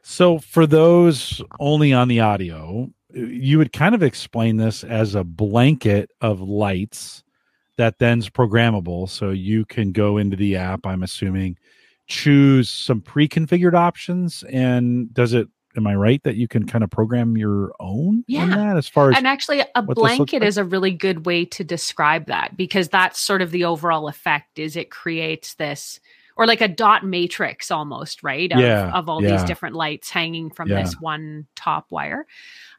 So, for those only on the audio, you would kind of explain this as a blanket of lights that then's programmable. So you can go into the app, I'm assuming, choose some pre configured options. And does it, am I right that you can kind of program your own Yeah. that as far as And actually, a what this looks blanket like? is a really good way to describe that because that's sort of the overall effect. Is it creates this or like a dot matrix almost, right? Of, Yeah, of all yeah. these different lights hanging from Yeah. this one top wire.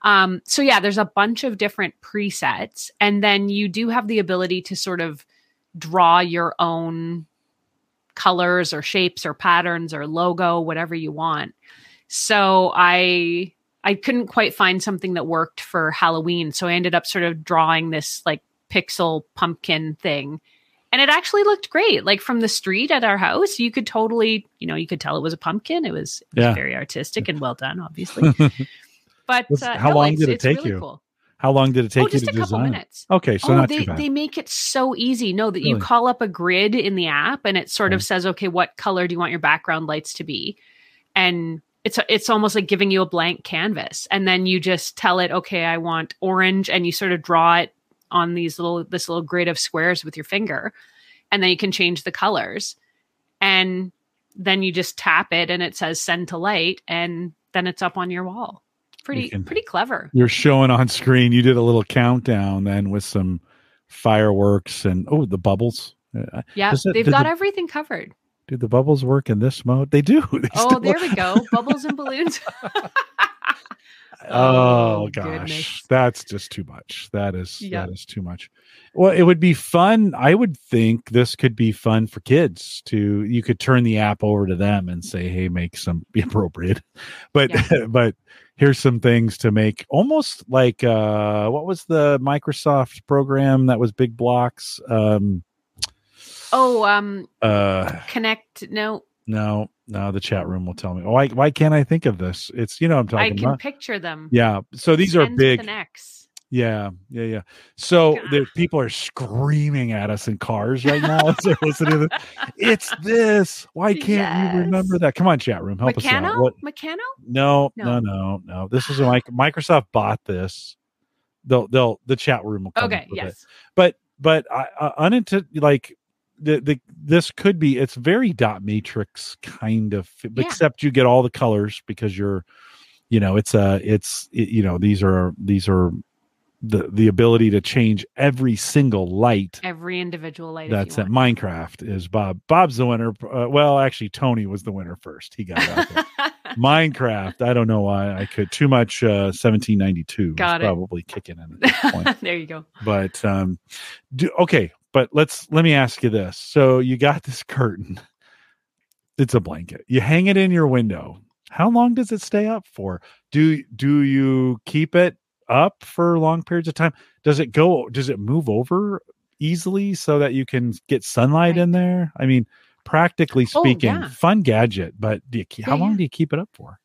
Um, so yeah, there's a bunch of different presets, and then you do have the ability to sort of draw your own colors or shapes or patterns or logo, whatever you want. So I I couldn't quite find something that worked for Halloween, so I ended up sort of drawing this like pixel pumpkin thing. And it actually looked great. Like from the street at our house, you could totally, you know, you could tell it was a pumpkin. It was, it was Yeah. very artistic and well done, obviously. *laughs* But uh, how no, long did it take really you? Cool. how long did it take oh, you just to a couple design? minutes. Okay, so oh, not they, too bad. they make it so easy. No, that you call up a grid in the app and it sort of says, okay, what color do you want your background lights to be? And it's it's almost like giving you a blank canvas. And then you just tell it, okay, I want orange, and you sort of draw it on these little this little grid of squares with your finger. And then you can change the colors. And then you just tap it and it says send to light, and then it's up on your wall. Pretty can- pretty clever. You're showing on screen. You did a little countdown then with some fireworks and oh, the bubbles. Uh, Yeah, they've got the- everything covered. Do the bubbles work in this mode? They do. *laughs* They Oh, there we go. Bubbles and balloons. *laughs* *laughs* Oh, Oh, gosh, goodness. that's just too much. That is Yeah. that is too much. Well, it would be fun. I would think this could be fun for kids to. You could turn the app over to them and say, "Hey, make some be appropriate," but but here's some things to make almost like uh what was the Microsoft program that was big blocks? Um, oh, um, uh, connect. No, no, no. The chat room will tell me. Why why can't I think of this? It's you know I'm talking. I can about. picture them. Yeah. So these are big. Yeah, yeah, yeah. So God. the people are screaming at us in cars right now as they're listening to this. It's this. Why can't you remember that? Come on, chat room, help us out. Meccano? What? Meccano? No, no, No. no, no. This is mic- Microsoft bought this. They'll, they'll. The chat room will come Okay. with it. Yes. But, but I, uh, unintentional, like the the this could be. It's very dot matrix kind of, Yeah. except you get all the colors because you're, you know, it's a, it's, it, you know, these are these are the the ability to change every single light Every individual light. that's at Minecraft is Bob. Bob's the winner. Uh, well, actually, Tony was the winner first. He got out there. *laughs* Minecraft. I don't know why I could too much. Uh, 1792 Got it. probably kicking in at this point. *laughs* there you go. but um, do, okay. But let's let me ask you this. So you got this curtain. It's a blanket. You hang it in your window. How long does it stay up for? Do do you keep it up for long periods of time? Does it go? Does it move over easily so that you can get sunlight in there? I mean, practically Oh, speaking, yeah. fun gadget. But do you, keep- how Yeah, long yeah. do you keep it up for?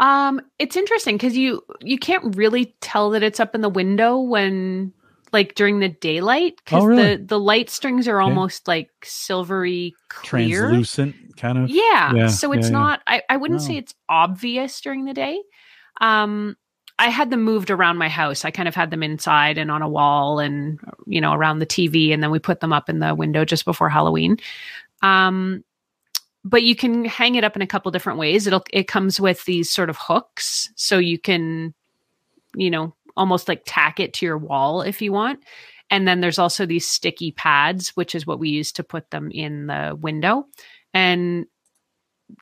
Um, it's interesting because you you can't really tell that it's up in the window when like during the daylight because Oh, really? the the light strings are almost like silvery clear. Translucent kind of. Yeah. Yeah, So it's yeah, yeah. not I, I wouldn't No. say it's obvious during the day. Um I had them moved around my house. I kind of had them inside and on a wall and you know around the TV and then we put them up in the window just before Halloween. Um but you can hang it up in a couple different ways. It'll it comes with these sort of hooks so you can you know almost like tack it to your wall if you want. And then there's also these sticky pads which is what we use to put them in the window. And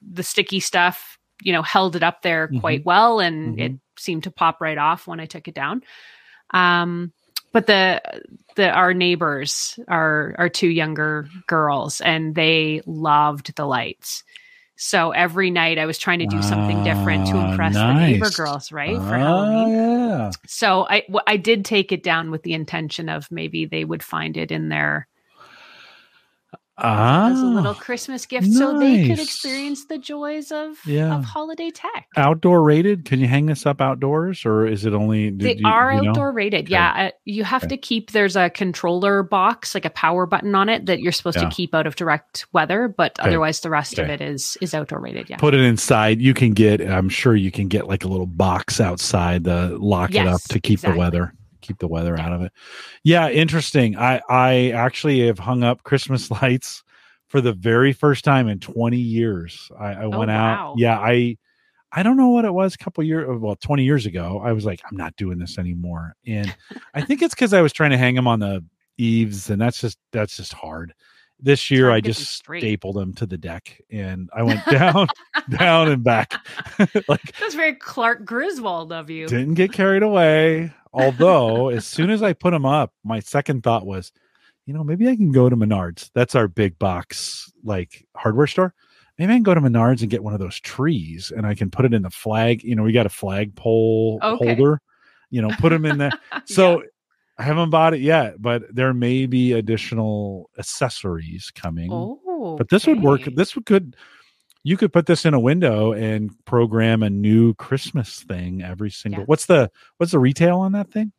the sticky stuff, you know, held it up there Mhm. quite well and Mhm. it seemed to pop right off when I took it down. Um but the the our neighbors are are two younger girls and they loved the lights. So every night I was trying to do something different to Ah, impress the neighbor girls, right? For Ah, Halloween. yeah. So I w- I did take it down with the intention of maybe they would find it in there Ah, as a little Christmas gift, so they could experience the joys of Yeah. of holiday tech. outdoor rated. Can you hang this up outdoors, or is it only? They you- are you know? outdoor rated. Yeah, uh, you have Okay. to keep. There's a controller box, like a power button on it, that you're supposed Yeah. to keep out of direct weather. But Okay. otherwise, the rest of it is is outdoor rated. Yeah. Put it inside. You can get. I'm sure you can get like a little box outside to lock it up to keep exactly. the weather, keep the weather out of it. Yeah, interesting. I I actually have hung up Christmas *laughs* lights for the very first time in 20 years. I, I oh, went Oh, wow. out. Yeah, I I don't know what it was a couple years well 20 years ago. I was like I'm not doing this anymore. And I think it's cuz I was trying to hang them on the eaves and that's just that's just hard. This year I to get them just stapled them to the deck and I went *laughs* down *laughs* down and back. *laughs* like That's very Clark Griswold of you. didn't get carried away. Although, as soon as I put them up, my second thought was, you know, maybe I can go to Menards. That's our big box like hardware store. Maybe I can go to Menards and get one of those trees, and I can put it in the flag. You know, we got a flagpole Okay. holder. You know, put them in there. So I haven't bought it yet, but there may be additional accessories coming. oh, but this would work. This would could you could put this in a window and program a new Christmas thing every single. Yeah. What's the what's the retail on that thing?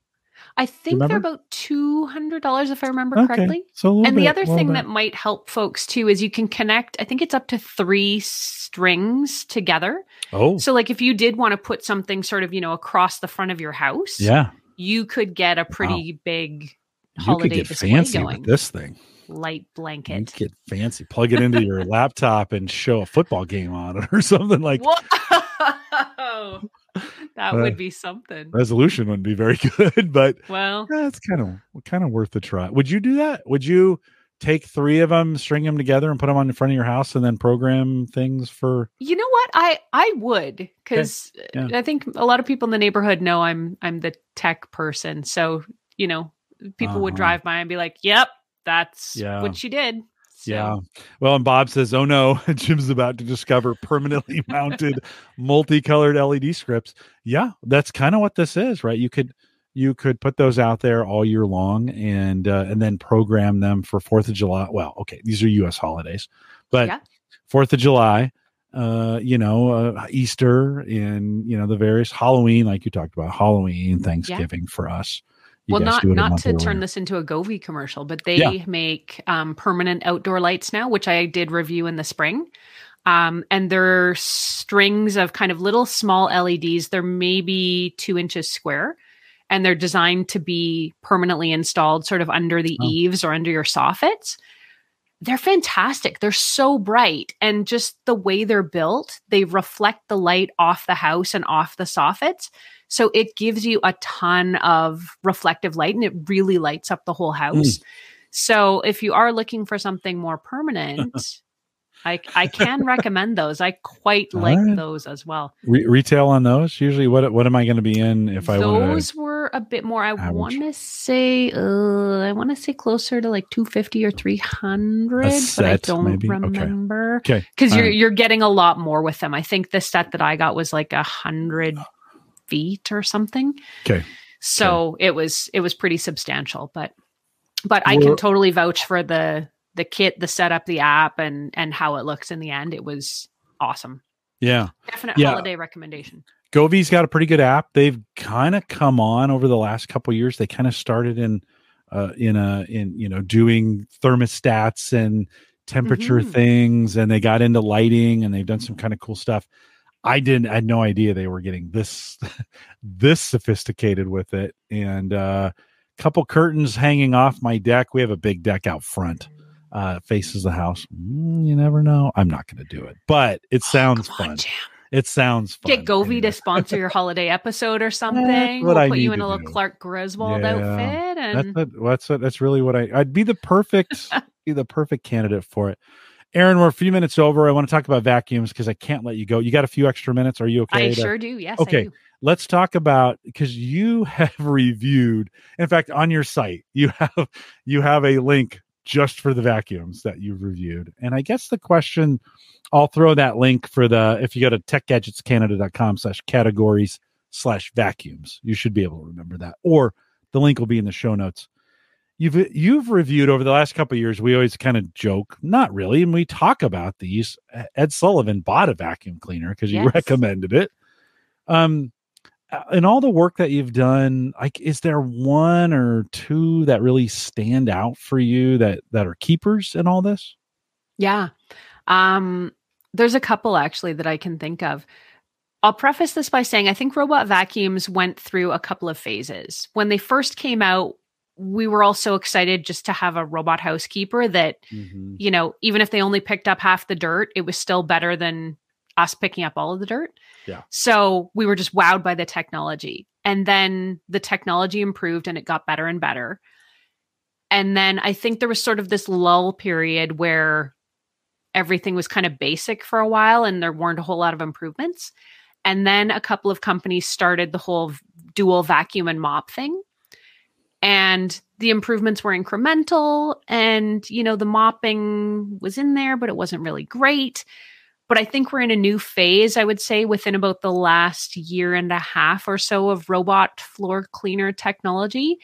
I think they're about two hundred dollars if I remember correctly. so And the other thing bit. that might help folks too is you can connect, I think it's up to three strings together. oh So, like if you did want to put something sort of, you know, across the front of your house, yeah, you could get a pretty big you could holiday get display fancy going. with this thing. Light blanket. get fancy. Plug it into your *laughs* laptop and show a football game on it *laughs* or something like. Whoa! *laughs* that Uh, would be something. Resolution wouldn't be very good, but Well, it's kind of kind of worth a try. Would you do that? Would you take three of them, string them together, and put them on the front of your house, and then program things for? you know what? I I would because Yeah. I think a lot of people in the neighborhood know I'm I'm the tech person. So you know, people would Uh-huh. drive by and be like, "Yep, that's Yeah. what she did." So, Yeah. Well, and Bob says, "Oh no, *laughs* Jim's about to discover permanently *laughs* mounted multicolored LED scripts." Yeah, that's kind of what this is, right? You could you could put those out there all year long and uh, and then program them for 4th of July. Well, okay, these are US holidays. But Yeah. 4th of July, uh, you know, uh, Easter and you know the various Halloween like you talked about, Halloween, Thanksgiving for us. You well, not do it a not to turn this into a Govee commercial, but they Yeah. make um, permanent outdoor lights now, which I did review in the spring. Um, and they're strings of kind of little small LEDs. They're maybe two inches square, and they're designed to be permanently installed, sort of under the Oh. eaves or under your soffits. They're fantastic. They're so bright, and just the way they're built, they reflect the light off the house and off the soffits. So it gives you a ton of reflective light and it really lights up the whole hmm. house. So if you are looking for something more permanent, I I can recommend those. I quite like right. those as well. Re- retail on those usually what what am i going to be in if i want those were a bit more. I want to say, uh, I want to say closer to like two fifty or three hundred, but I don't maybe? Remember okay because you're Alright. you're getting a lot more with them. I think the set that I got was like a hundred feet or something. Okay. So it was it was pretty substantial, but but I can totally vouch for the the kit, the setup, the app, and and how it looks in the end. It was awesome. yeah Definite Yeah. holiday recommendation. Govee's got a pretty good app. They've kind of come on over the last couple years. They kind of started in uh in a in you know doing thermostats and temperature Mhm. things and they got into lighting and they've done some kind of cool stuff. I didn't I had no idea they were getting this *laughs* this sophisticated with it. And uh couple curtains hanging off my deck. We have a big deck out front. Uh faces the house. Mm, you never know. I'm not gonna do it. But it Oh, sounds on, fun. Jam. It sounds fun. Get Govee anyway. to sponsor your holiday episode or *laughs* something. we'll I put you in a little do. Clark Griswold Yeah. outfit That's and what, that's what, that's really what I I'd be the perfect *laughs* be the perfect candidate for it. Erin, we're a few minutes over. I want to talk about vacuums because I can't let you go. You got a few extra minutes. Are you okay? I to- sure do. Yes, Okay. I do. let's talk about because you *laughs* have reviewed in fact on your site you have you have a link just for the vacuums that you've reviewed. And i guess the question i'll throw that link for the if you go to techgadgetscanada.com slash categories slash vacuums you should be able to remember that. Or the link will be in the show notes. You've you've reviewed over the last couple of years we always kind of joke not really and we talk about these. Ed sullivan bought a vacuum cleaner because you Yes. recommended it. Um in all the work that you've done like is there one or two that really stand out for you that that are keepers in all this Yeah. Um, there's a couple actually that I can think of. I'll preface this by saying I think robot vacuums went through a couple of phases. When they first came out, we were all so excited just to have a robot housekeeper that, you know, even if they only picked up half the dirt, it was still better than us picking up all of the dirt. Yeah. So we were just wowed by the technology. And then the technology improved and it got better and better. And then I think there was sort of this lull period where everything was kind of basic for a while and there weren't a whole lot of improvements. And then a couple of companies started the whole dual vacuum and mop thing. And the improvements were incremental and you know the mopping was in there but it wasn't really great. But I think we're in a new phase, I would say, within about the last year and a half or so of robot floor cleaner technology,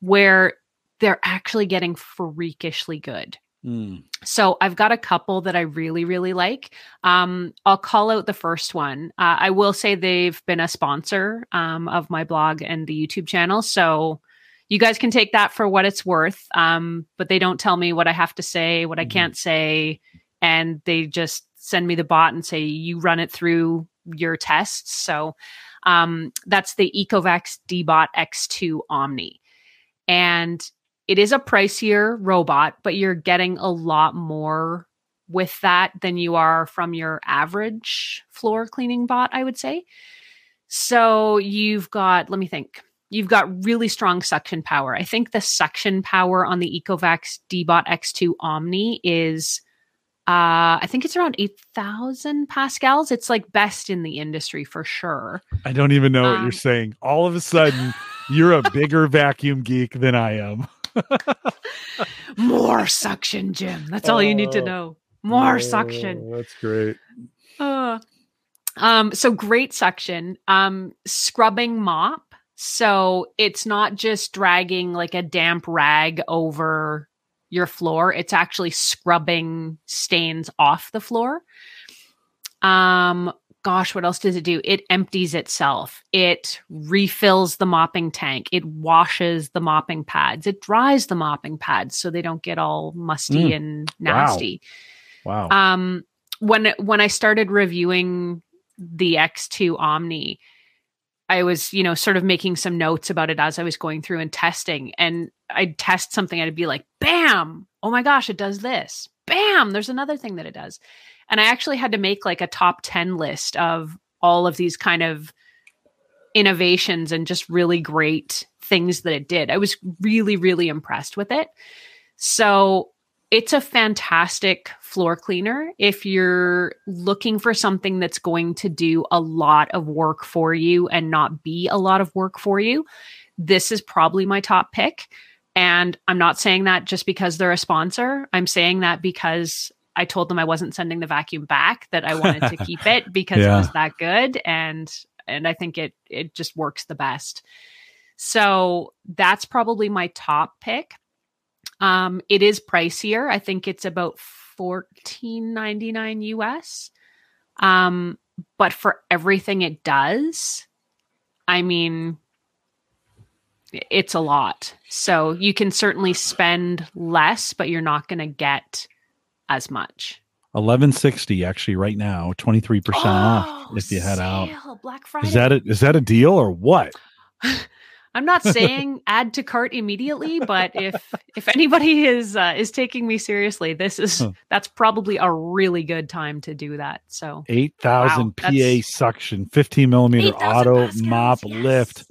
where they're actually getting freakishly good. Mm. So I've got a couple that I really, really like. Um, I'll call out the first one. Uh, I will say they've been a sponsor um, of my blog and the YouTube channel. So you guys can take that for what it's worth. Um, but they don't tell me what I have to say, what I Mhm. can't say. And they just send me the bot and say, you run it through your tests. So um, that's the Ecovacs Deebot X2 Omni. And it is a pricier robot, but you're getting a lot more with that than you are from your average floor cleaning bot, I would say. So you've got, let me think, you've got really strong suction power. I think the suction power on the Ecovacs Deebot X2 Omni is, uh, I think it's around 8,000 pascals. It's like best in the industry for sure. i don't even know what Um, you're saying all of a *laughs* sudden you're a bigger vacuum geek than i am *laughs* More suction, Jim. That's all you need to Oh. know. More suction. That's great Uh, um, so great suction. Um, scrubbing mop. So it's not just dragging like a damp rag over your floor. It's actually scrubbing stains off the floor. Um, gosh, what else does it do? It empties itself. It refills the mopping tank. It washes the mopping pads. It dries the mopping pads so they don't get all musty Mm. and Wow. nasty wow um when when i started reviewing the x2 omni i was you know sort of making some notes about it as i was going through and testing and i'd test something i'd be like bam! Oh my gosh it does this. Bam! There's another thing that it does. And i actually had to make like a top 10 list of all of these kind of innovations and just really great things that it did. I was really really impressed with it. So it's a fantastic floor cleaner if you're looking for something that's going to do a lot of work for you and not be a lot of work for you. This is probably my top pick. And I'm not saying that just because they're a sponsor. I'm saying that because I told them I wasn't sending the vacuum back, that I wanted to keep it *laughs* because Yeah. it was that good and and I think it it just works the best. So that's probably my top pick. Um, it is pricier. I think it's about fourteen ninety nine US. Um, but for everything it does, I mean, it's a lot. So you can certainly spend less, but you're not going to get as much. eleven sixty actually right now, twenty three percent off Oh, if you head out. Black Friday. Is that a, is that a deal or what? *laughs* *laughs* I'm not saying add to cart immediately, but if if anybody is uh, is taking me seriously, this is Huh. that's probably a really good time to do that. So Eight thousand Wow, PA suction, fifteen millimeter 8,000 auto Pascals, mop yes. lift,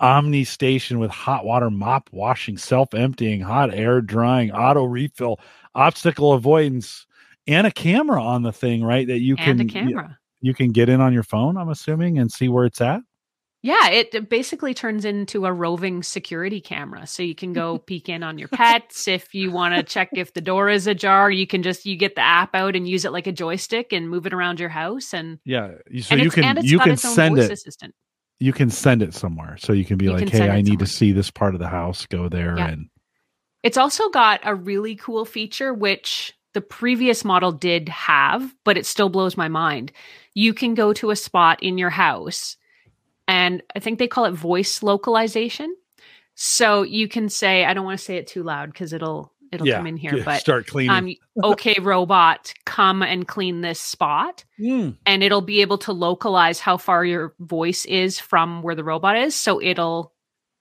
Omni station with hot water mop washing, self emptying, hot air drying, auto refill, obstacle avoidance, and a camera on the thing, right? That you and can a camera. you can get in on your phone. I'm assuming and see where it's at. Yeah, it basically turns into a roving security camera. So you can go *laughs* peek in on your pets. If you want to check if the door is ajar, you can just you get the app out and use it like a joystick and move it around your house. And Yeah, so and you can it's you got can send it. assistant. You can send it somewhere, so you can be You like, can "Hey, I need to see this part of the house. Go there." Yeah. And It's also got a really cool feature, which the previous model did have, but it still blows my mind. You can go to a spot in your house, and I think they call it voice localization. So you can say, I don't want to say it too loud because it'll it'll yeah, come in here, yeah, but start cleaning. um, okay, robot, come and clean this spot, Mm. and it'll be able to localize how far your voice is from where the robot is. So it'll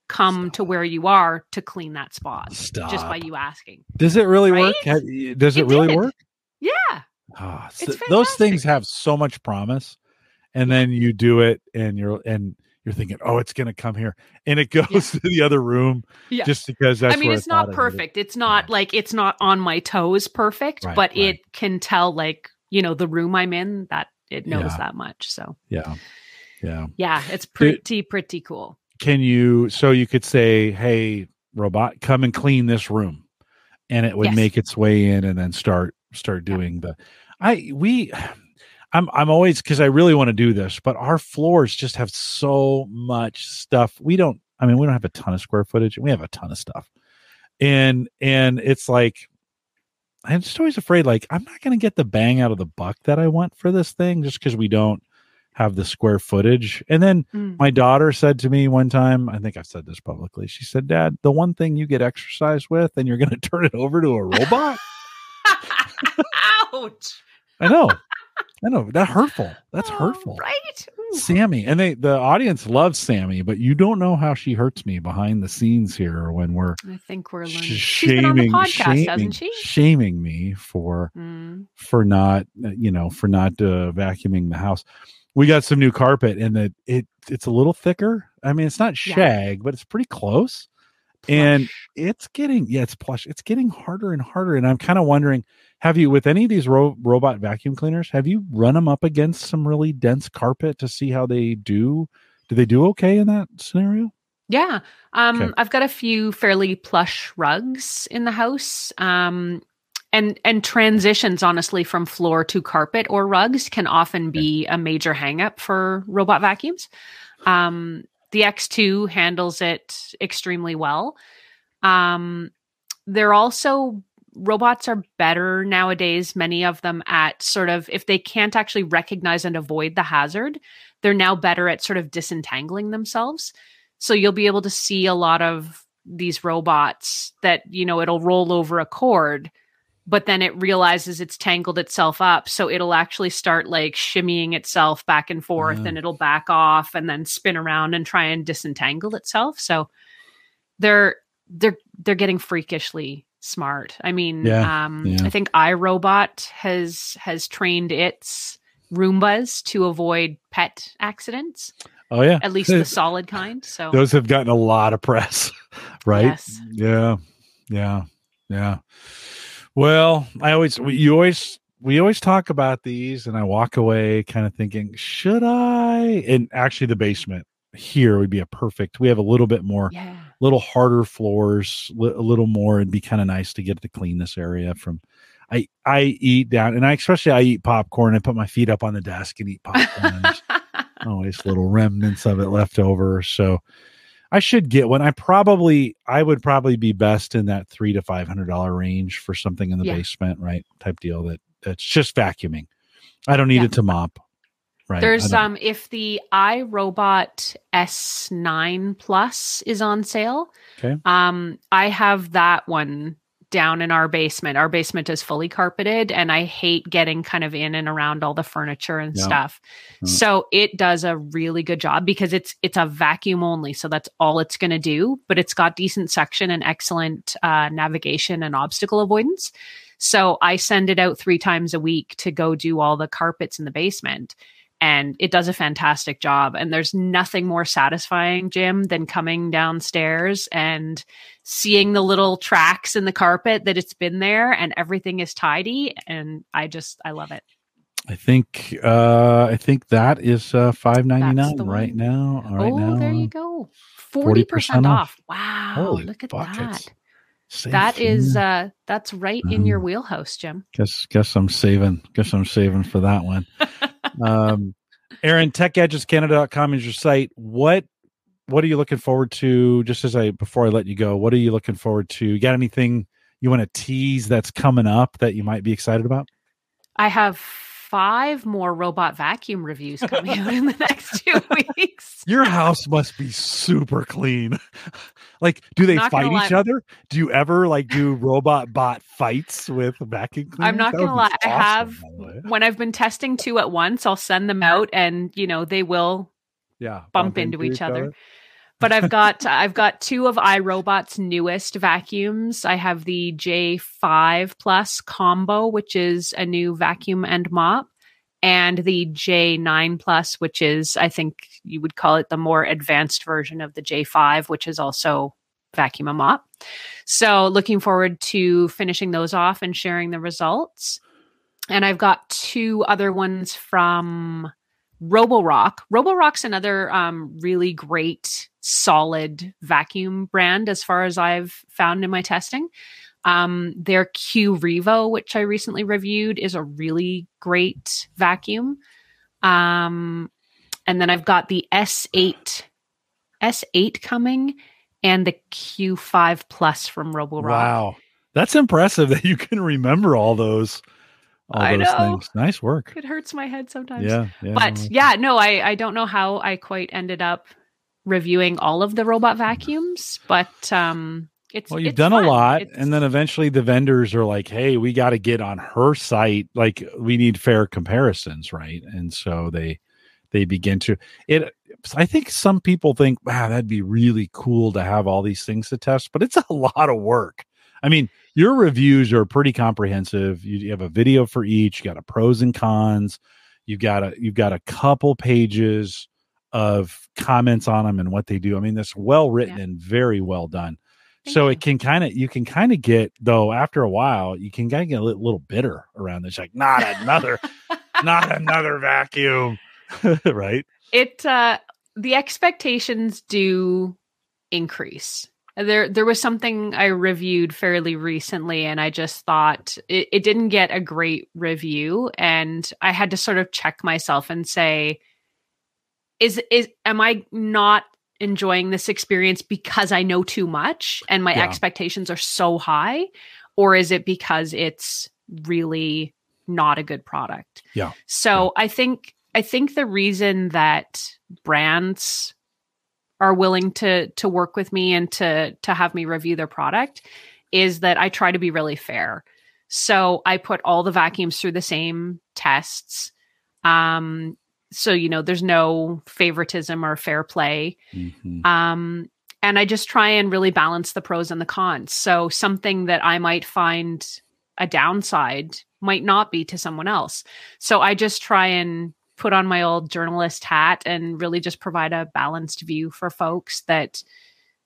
come to where you are to clean that spot Stop. just by you asking. Does it really Right? work? Does it, It really did. work? Yeah. Ah, so- those things have so much promise, and then you do it, and you're and you're thinking, "Oh, it's going to come here," and it *laughs* goes Yeah. to the other room Yeah. just because that's. I mean, it's thought not it perfect. It's not Yeah. like it's not on my toes perfect, Right, but right. it can tell like, you know, the room I'm in that it knows that much. So, Yeah, yeah. yeah, it's pretty pretty cool. Can you? So you could say, "Hey, robot, come and clean this room," and it would Yes. make its way in, and then start start doing the. I we. I'm I'm always because I really want to do this, but our floors just have so much stuff. We don't. I mean, we don't have a ton of square footage, and we have a ton of stuff, and and it's like I'm just always afraid. Like I'm not going to get the bang out of the buck that I want for this thing, just because we don't have the square footage. And then Mm. my daughter said to me one time, I think I've said this publicly. She said, "Dad, the one thing you get exercise with, and you're going *laughs* to turn it over to a robot." *laughs* Ouch. I know. I know. That hurtful. That's Oh, hurtful. right? Ooh. Sammy. And they the audience loves Sammy, but you don't know how she hurts me behind the scenes here when we're I think we're learning. sh- She's been on the shaming podcast, shaming, shaming me for Mm. for not uh, you know for not uh, vacuuming the house. We got some new carpet and that it it's a little thicker. I mean, it's not Yeah. shag, but it's pretty close. And it's getting yeah, it's plush. It's getting harder and harder. And I'm kind of wondering, have you with any of these ro- robot vacuum cleaners, have you run them up against some really dense carpet to see how they do? Do they do okay in that scenario? Yeah. Um, Okay. I've got a few fairly plush rugs in the house. Um, and and transitions honestly from floor to carpet or rugs can often be a major hangup for robot vacuums. Um, the X2 handles it extremely well. Um, they're also robots are better nowadays many of them at sort of if they can't actually recognize and avoid the hazard they're now better at sort of disentangling themselves so you'll be able to see a lot of these robots that you know it'll roll over a cord but then it realizes it's tangled itself up so it'll actually start like shimmying itself back and forth Ah. and it'll back off and then spin around and try and disentangle itself so they're they're they're getting freakishly smart i mean Yeah, um yeah. i think irobot has has trained its roombas to avoid pet accidents Oh yeah, at least the *laughs* solid kind so those have gotten a lot of press, *laughs* right? Yes. Yeah, yeah, yeah. Well, I always you always we always talk about these, and I walk away kind of thinking, should I? And actually, the basement here would be a perfect. We have a little bit more, yeah little harder floors, li- a little more. It'd be kind of nice to get to clean this area from. I I eat down, and I especially I eat popcorn. I put my feet up on the desk and eat popcorn. *laughs* always little remnants of it left over. So I should get one. I probably I would probably be best in that three to five hundred dollar range for something in the Yeah. basement, right? Type deal that that's just vacuuming. I don't need Yeah. it to mop. Right. There's um if the iRobot S9 Plus is on sale. Okay. Um I have that one down in our basement. Our basement is fully carpeted and I hate getting kind of in and around all the furniture and Yeah. stuff. Mm. So it does a really good job because it's it's a vacuum only, so that's all it's going to do, but it's got decent suction and excellent uh, navigation and obstacle avoidance. So I send it out 3 times a week to go do all the carpets in the basement. And it does a fantastic job. And there's nothing more satisfying, Jim, than coming downstairs and seeing the little tracks in the carpet that it's been there and everything is tidy. And I just, I love it. I think uh I think that is uh five ninety That's nine the right one. now. Right oh, now. there you go. 40% 40% off. off. Wow. Holy look at buckets. that. Save That is uh that's right in your Mhm. wheelhouse, Jim. guess guess I'm saving guess I'm saving for that one. *laughs* um Erin, techgadgetscanada.com is your site. What what are you looking forward to just as I before I let you go? What are you looking forward to? You got anything you want to tease that's coming up that you might be excited about? I have five more robot vacuum reviews coming out in the *laughs* next two *laughs* weeks. Your house must be super clean. *laughs* like, do they fight each lie. other? Do you ever like do robot bot fights with vacuum cleaners? I'm not That gonna lie. I have by the way. when I've been testing two at once, I'll send them out and you know they will yeah bump into each other. But I've got I've got two of iRobot's newest vacuums. I have the J5 Plus combo, which is a new vacuum and mop, and the J9 Plus, which is I think you would call it the more advanced version of the J5, which is also vacuum and mop. So looking forward to finishing those off and sharing the results. And I've got two other ones from Roborock. Roborock's another um, really great, solid vacuum brand as far as I've found in my testing. Um, their Q Revo, which I recently reviewed, is a really great vacuum. Um, and then I've got the S8, S8 coming, and the Q5 Plus from Roborock. Wow, that's impressive *laughs* that you can remember all those. All I those know. things. Nice work. It hurts my head sometimes. Yeah, yeah. but yeah, no, I I don't know how I quite ended up reviewing all of the robot vacuums, but um, it's Well, you've it's done fun. a lot, It's- and then eventually the vendors are like, "Hey, we got to get on her site. Like, we need fair comparisons, right?" And so they they begin to it. I think some people think, "Wow, that'd be really cool to have all these things to test," but it's a *laughs* lot of work. I mean, your reviews are pretty comprehensive. You, you have a video for each. You got a pros and cons. You've got a you've got a couple pages of comments on them and what they do. I mean, that's well written Yeah. and very well done Thank so you. it can kind of you can kind of get though after a while you can kind of get a little, little bitter around this like not another not *laughs* another vacuum *laughs* right it uh the expectations do increase there there was something i reviewed fairly recently and i just thought it, it didn't get a great review and i had to sort of check myself and say is is am i not enjoying this experience because i know too much and my Yeah. expectations are so high or is it because it's really not a good product Yeah. so i think i think the reason that brands are willing to to work with me and to to have me review their product is that I try to be really fair. So I put all the vacuums through the same tests. Um so you know there's no favoritism or fair play. Mhm. Um and I just try and really balance the pros and the cons. So something that I might find a downside might not be to someone else. So I just try and put on my old journalist hat and really just provide a balanced view for folks that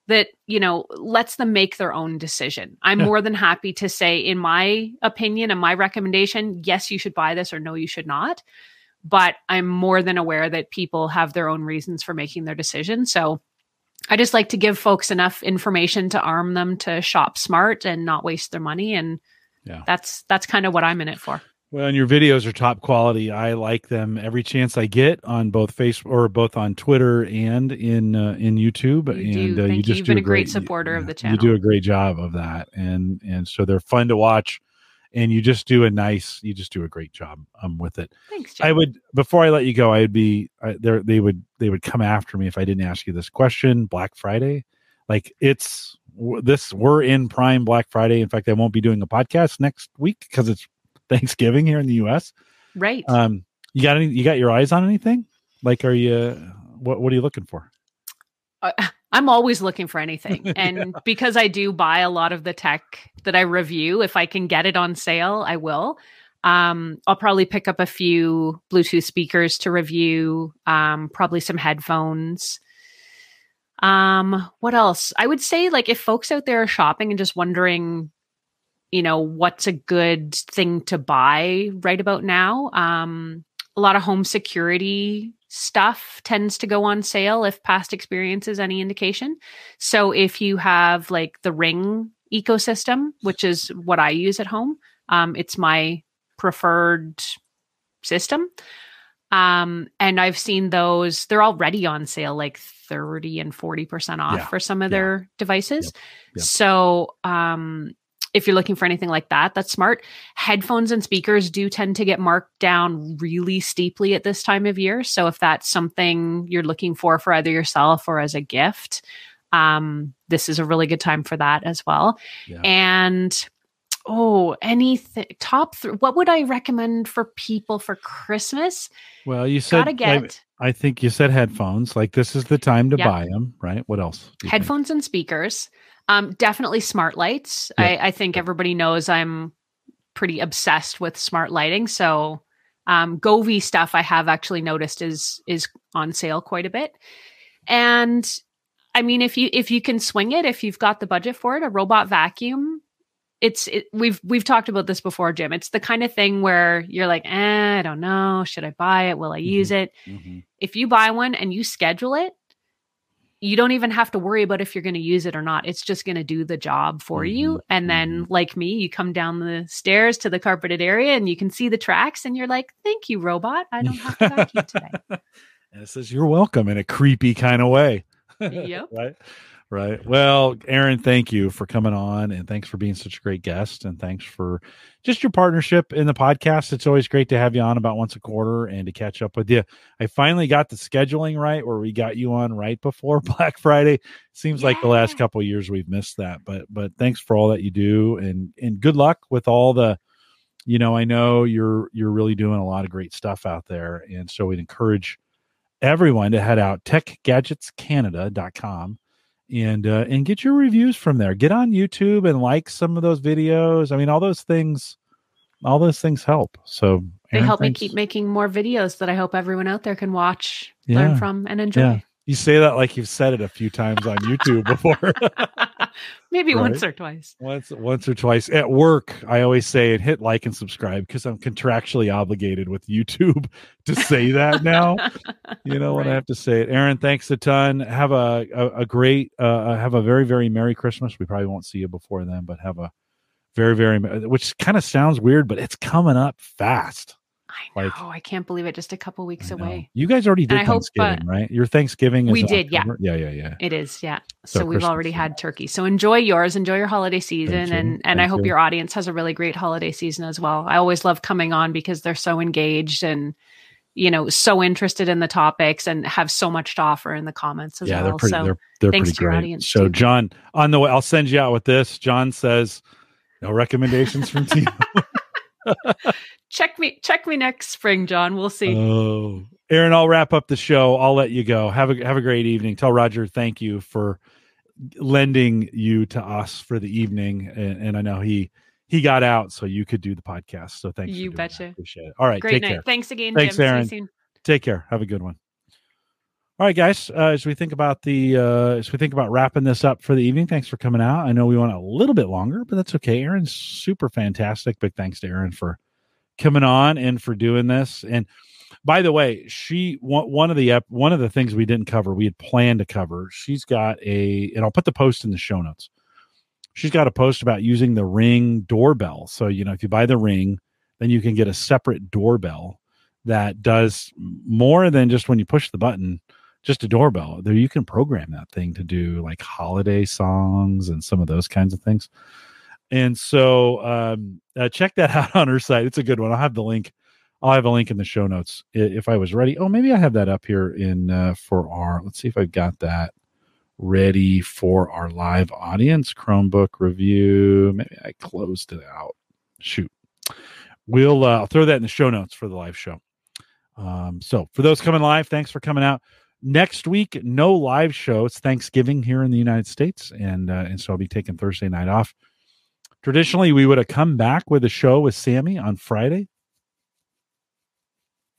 that you know lets them make their own decision. I'm Yeah. more than happy to say in my opinion and my recommendation, yes you should buy this or no you should not. But I'm more than aware that people have their own reasons for making their decision. So I just like to give folks enough information to arm them to shop smart and not waste their money and Yeah. that's that's kind of what I'm in it for. well and your videos are top quality i like them every chance i get on both facebook or both on twitter and in uh, in youtube You and do. uh, you just You've do been a a great great supporter of the channel. you do a great job of that and and so they're fun to watch and you just do a nice you just do a great job um with it Thanks, Jim. I would before I let you go, I'd be I, there. They would they would come after me if I didn't ask you this question. Black Friday, like it's this we're in Prime Black Friday. In fact, I won't be doing a podcast next week because it's Thanksgiving here in the U.S. Right. Um, you got any? You got your eyes on anything? Like, are you? What What are you looking for? Uh, I'm always looking for anything. *laughs* And because I do buy a lot of the tech that I review, if I can get it on sale, I will. Um, I'll probably pick up a few Bluetooth speakers to review, um, probably some headphones. Um, what else? I would say, like, if folks out there are shopping and just wondering, you know, what's a good thing to buy right about now, um, a lot of home security stuff tends to go on sale if past experience is any indication. So if you have like the Ring ecosystem, which is what I use at home, um, it's my preferred system. Um, and I've seen those, they're already on sale like 30 and 40% off Yeah. for some of Yeah. their devices. Yep. So, um, if you're looking for anything like that, that's smart. Headphones and speakers do tend to get marked down really steeply at this time of year. So if that's something you're looking for for either yourself or as a gift, um, this is a really good time for that as well. Yeah. And oh, anything top three? What would I recommend for people for Christmas? Well, you said Gotta get like, I think you said headphones. Like this is the time to Yep. buy them, right? What else? you think? headphones and speakers. Um, definitely smart lights. Yeah. I, I think everybody knows I'm pretty obsessed with smart lighting. So um, Govee stuff I have actually noticed is is on sale quite a bit. And I mean, if you if you can swing it, if you've got the budget for it, a robot vacuum. It's it, we've we've talked about this before, Jim. It's the kind of thing where you're like, eh, I don't know, should I buy it? Will I use it? Mhm. if you buy one and you schedule it, you don't even have to worry about if you're going to use it or not. It's just going to do the job for you. Mhm, And then, like me, you come down the stairs to the carpeted area and you can see the tracks, and you're like, "Thank you, robot. I don't have to vacuum today." *laughs* And it says you're welcome in a creepy kind of way. Yep. *laughs* right. Right. Well, Erin, thank you for coming on and thanks for being such a great guest. And thanks for just your partnership in the podcast. It's always great to have you on about once a quarter and to catch up with you. I finally got the scheduling right where we got you on right before *laughs* Black Friday. Seems like the last couple of years we've missed that. But but thanks for all that you do and and good luck with all the you know, I know you're you're really doing a lot of great stuff out there. And so we'd encourage everyone to head out techgadgetscanada.com and uh, and get your reviews from there. Get on YouTube and like some of those videos. I mean, all those things, all those things help. So They Erin, help me keep making more videos that I hope everyone out there can watch, Yeah. learn from, and enjoy. Yeah. You say that like you've said it a few times on YouTube before. *laughs* Maybe Right. once or twice. once once or twice. At work i always say it hit like and subscribe because i'm contractually obligated with youtube *laughs* to say that now *laughs* you know when i have to say it. Erin thanks a ton. Have a a, a great uh have a very very merry christmas. We probably won't see you before then but have a very very which kind of sounds weird but it's coming up fast I know. Like- I can't believe it. Just a couple weeks away. you guys already did I hope, thanksgiving right your thanksgiving is we did, yeah. October? yeah yeah yeah It is, yeah. So So, we've Christmas, already had turkey. So enjoy yours, enjoy your holiday season, you. and and I hope you. your audience has a really great holiday season as well. I always love coming on because they're so engaged and you know so interested in the topics and have so much to offer in the comments as yeah, well. they're pretty. so they're they're thanks pretty to your great. audience, so, too. John, on the way, I'll send you out with this. John says, "No recommendations from Temu." *laughs* check me check me next spring, John. We'll see. oh, Erin, I'll wrap up the show. I'll let you go. Have a have a great evening. Tell Roger thank you for lending you to us for the evening, and, and I know he he got out so you could do the podcast. So thanks. for You doing that. betcha. Appreciate it. All right, Great night. care. Thanks again, Thanks, Jim. Erin. See you soon. Take care. Have a good one. All right, guys. Uh, as we think about the uh, as we think about wrapping this up for the evening, thanks for coming out. I know we went a little bit longer, but that's okay. Erin's super fantastic. Big thanks to Aaron for coming on and for doing this. And by the way, she one, of the one of the things we didn't cover, we had planned to cover. She's got a, and I'll put the post in the show notes. She's got a post about using the Ring doorbell. So you know, if you buy the Ring, then you can get a separate doorbell that does more than just when you push the button just a doorbell there you can program that thing to do like holiday songs and some of those kinds of things and so um, uh, check that *laughs* out on her site it's a good one i'll have the link i'll have a link in the show notes if i was ready oh maybe i have that up here in uh, for our let's see if i've got that ready for our live audience. Chromebook review. Maybe I closed it out. Shoot. We'll uh, I'll throw that in the show notes for the live show. Um, so for those coming live, thanks for coming out. Next week, no live show. It's Thanksgiving here in the United States, and uh, and so I'll be taking Thursday night off. Traditionally, we would have come back with a show with Sammy on Friday.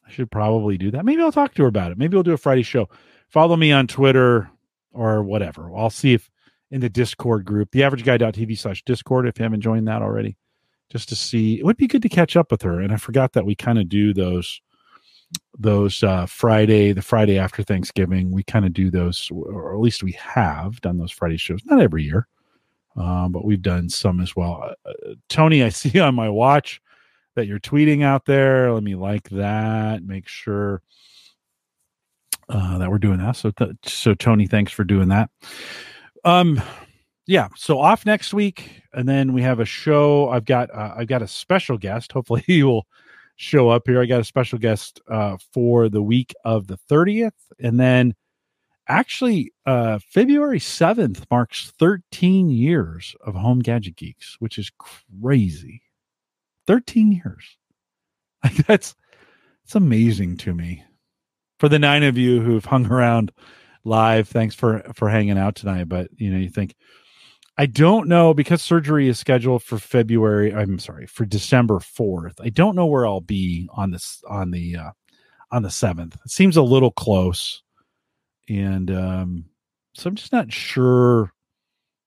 I should probably do that. Maybe I'll talk to her about it. Maybe we'll do a Friday show. Follow me on Twitter or whatever. I'll see if in the Discord group, the average guy.tv slash Discord, if you haven't joined that already, just to see. It would be good to catch up with her. And I forgot that we kind of do those those uh, Friday, the Friday after Thanksgiving. We kind of do those, or at least we have done those Friday shows. Not every year, um, but we've done some as well. Uh, uh Tony, I *laughs* see on my watch that you're tweeting out there. Let me like that. Make sure uh, that we're doing that. So, th- so Tony, thanks for doing that. Um, yeah. So off next week, and then we have a show. I've got uh, I've got a special guest. Hopefully, *laughs* he will show up here. I got a special guest uh, for the week of the thirtieth, and then actually uh, February seventh marks thirteen years of Home Gadget Geeks, which is crazy. Thirteen years. *laughs* Like that's it's amazing to me for the nine of you who've hung around live, thanks for for hanging out tonight. But you know, you think I don't know because surgery is scheduled for February. I'm sorry for December fourth. I don't know where I'll be on this on the uh, on the seventh. It seems a little close, and um, so I'm just not sure.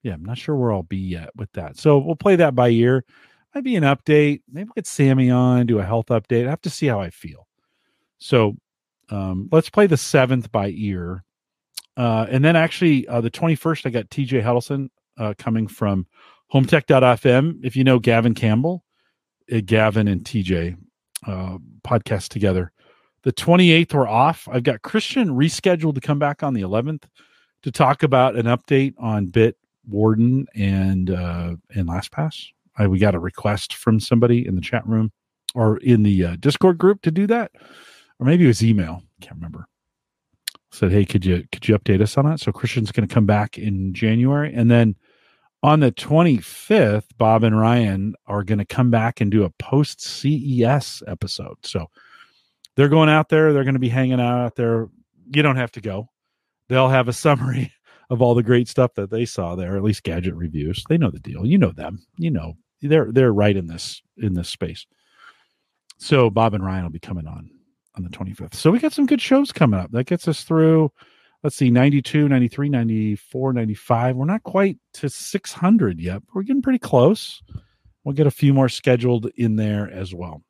Yeah, I'm not sure where I'll be yet with that. So we'll play that by ear. Might be an update. Maybe get Sammy on, do a health update. I have to see how I feel. So um, let's play the seventh by ear. Uh, and then actually, uh, the 21st, I got TJ Huddleston uh, coming from hometech.fm. If you know Gavin Campbell, uh, Gavin and TJ uh, podcast together. The 28th, we're off. I've got Christian rescheduled to come back on the 11th to talk about an update on Bit Warden and uh, and LastPass. I, we got a request from somebody in the chat room or in the uh, Discord group to do that or maybe it was email. Can't remember. Said, hey, could you could you update us on that? So Christian's going to come back in January, and then on the 25th, Bob and Ryan are going to come back and do a post CES episode. So they're going out there. They're going to be hanging out out there. You don't have to go. They'll have a *laughs* summary of all the great stuff that they saw there, at least gadget reviews. They know the deal. You know them. You know they're they're right in this in this space. So Bob and Ryan will be coming on on the 25th. So we got some good shows coming up. That gets us through, let's see, 92, 93, 94, 95. We're not quite to 600 yet, but we're getting pretty close. We'll get a few more scheduled in there as well.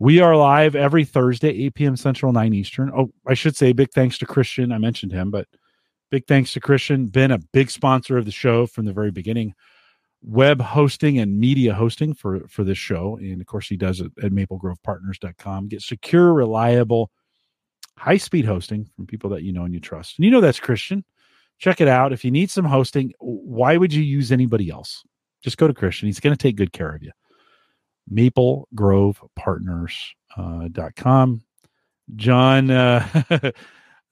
We are live every Thursday, 8 p.m. Central, 9 Eastern. Oh, I should say big thanks to Christian. I mentioned him, but big thanks to Christian. Been a big sponsor of the show from the very beginning web hosting and media hosting for for this show and of course he does it at maplegrovepartners.com get secure reliable high speed hosting from people that you know and you trust and you know that's christian check it out if you need some hosting why would you use anybody else just go to christian he's going to take good care of you maplegrovepartners.com uh, john uh, *laughs*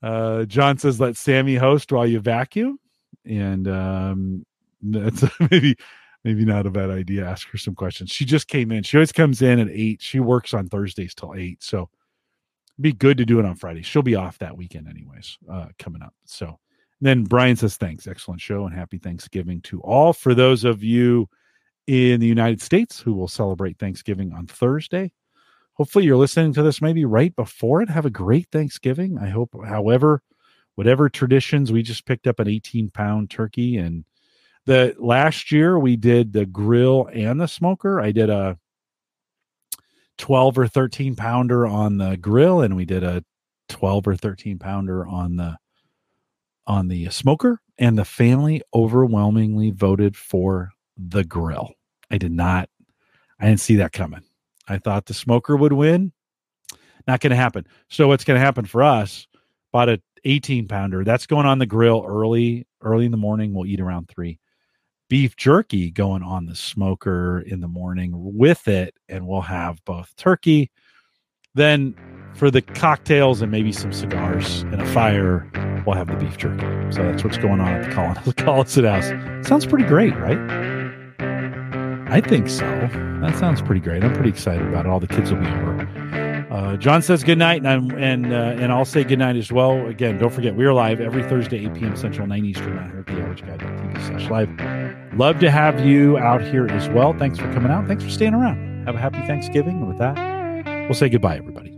uh, john says let sammy host while you vacuum and um, that's *laughs* maybe maybe not a bad idea. Ask her some questions. She just came in. She always comes in at eight. She works on Thursdays till eight. So be good to do it on Friday. She'll be off that weekend anyways, uh, coming up. So then Brian says, thanks. Excellent show and happy Thanksgiving to all. For those of you in the United States who will celebrate Thanksgiving on Thursday, hopefully you're listening to this maybe right before it. Have a great Thanksgiving. I hope, however, whatever traditions, we just picked up an 18 pound turkey and the last year we did the grill and the smoker. I did a 12 or 13 pounder on the grill and we did a 12 or 13 pounder on the on the smoker and the family overwhelmingly voted for the grill. I did not I didn't see that coming. I thought the smoker would win. Not going to happen. So what's going to happen for us? Bought a 18 pounder. That's going on the grill early early in the morning. We'll eat around 3 beef jerky going on the smoker in the morning with it, and we'll have both turkey. Then for the cocktails and maybe some cigars and a fire, we'll have the beef jerky. So that's what's going on at the Collins, *laughs* Collins House. Sounds pretty great, right? I think so. That sounds pretty great. I'm pretty excited about it. All the kids will be over. Uh, John says good night, and I'm, and uh, and I'll say good night as well. Again, don't forget we are live every Thursday, 8 p.m. Central, 9 Eastern, out here at the Average Guy.tv slash live. Love to have you out here as well. Thanks for coming out. Thanks for staying around. Have a happy Thanksgiving. And with that, we'll say goodbye, everybody.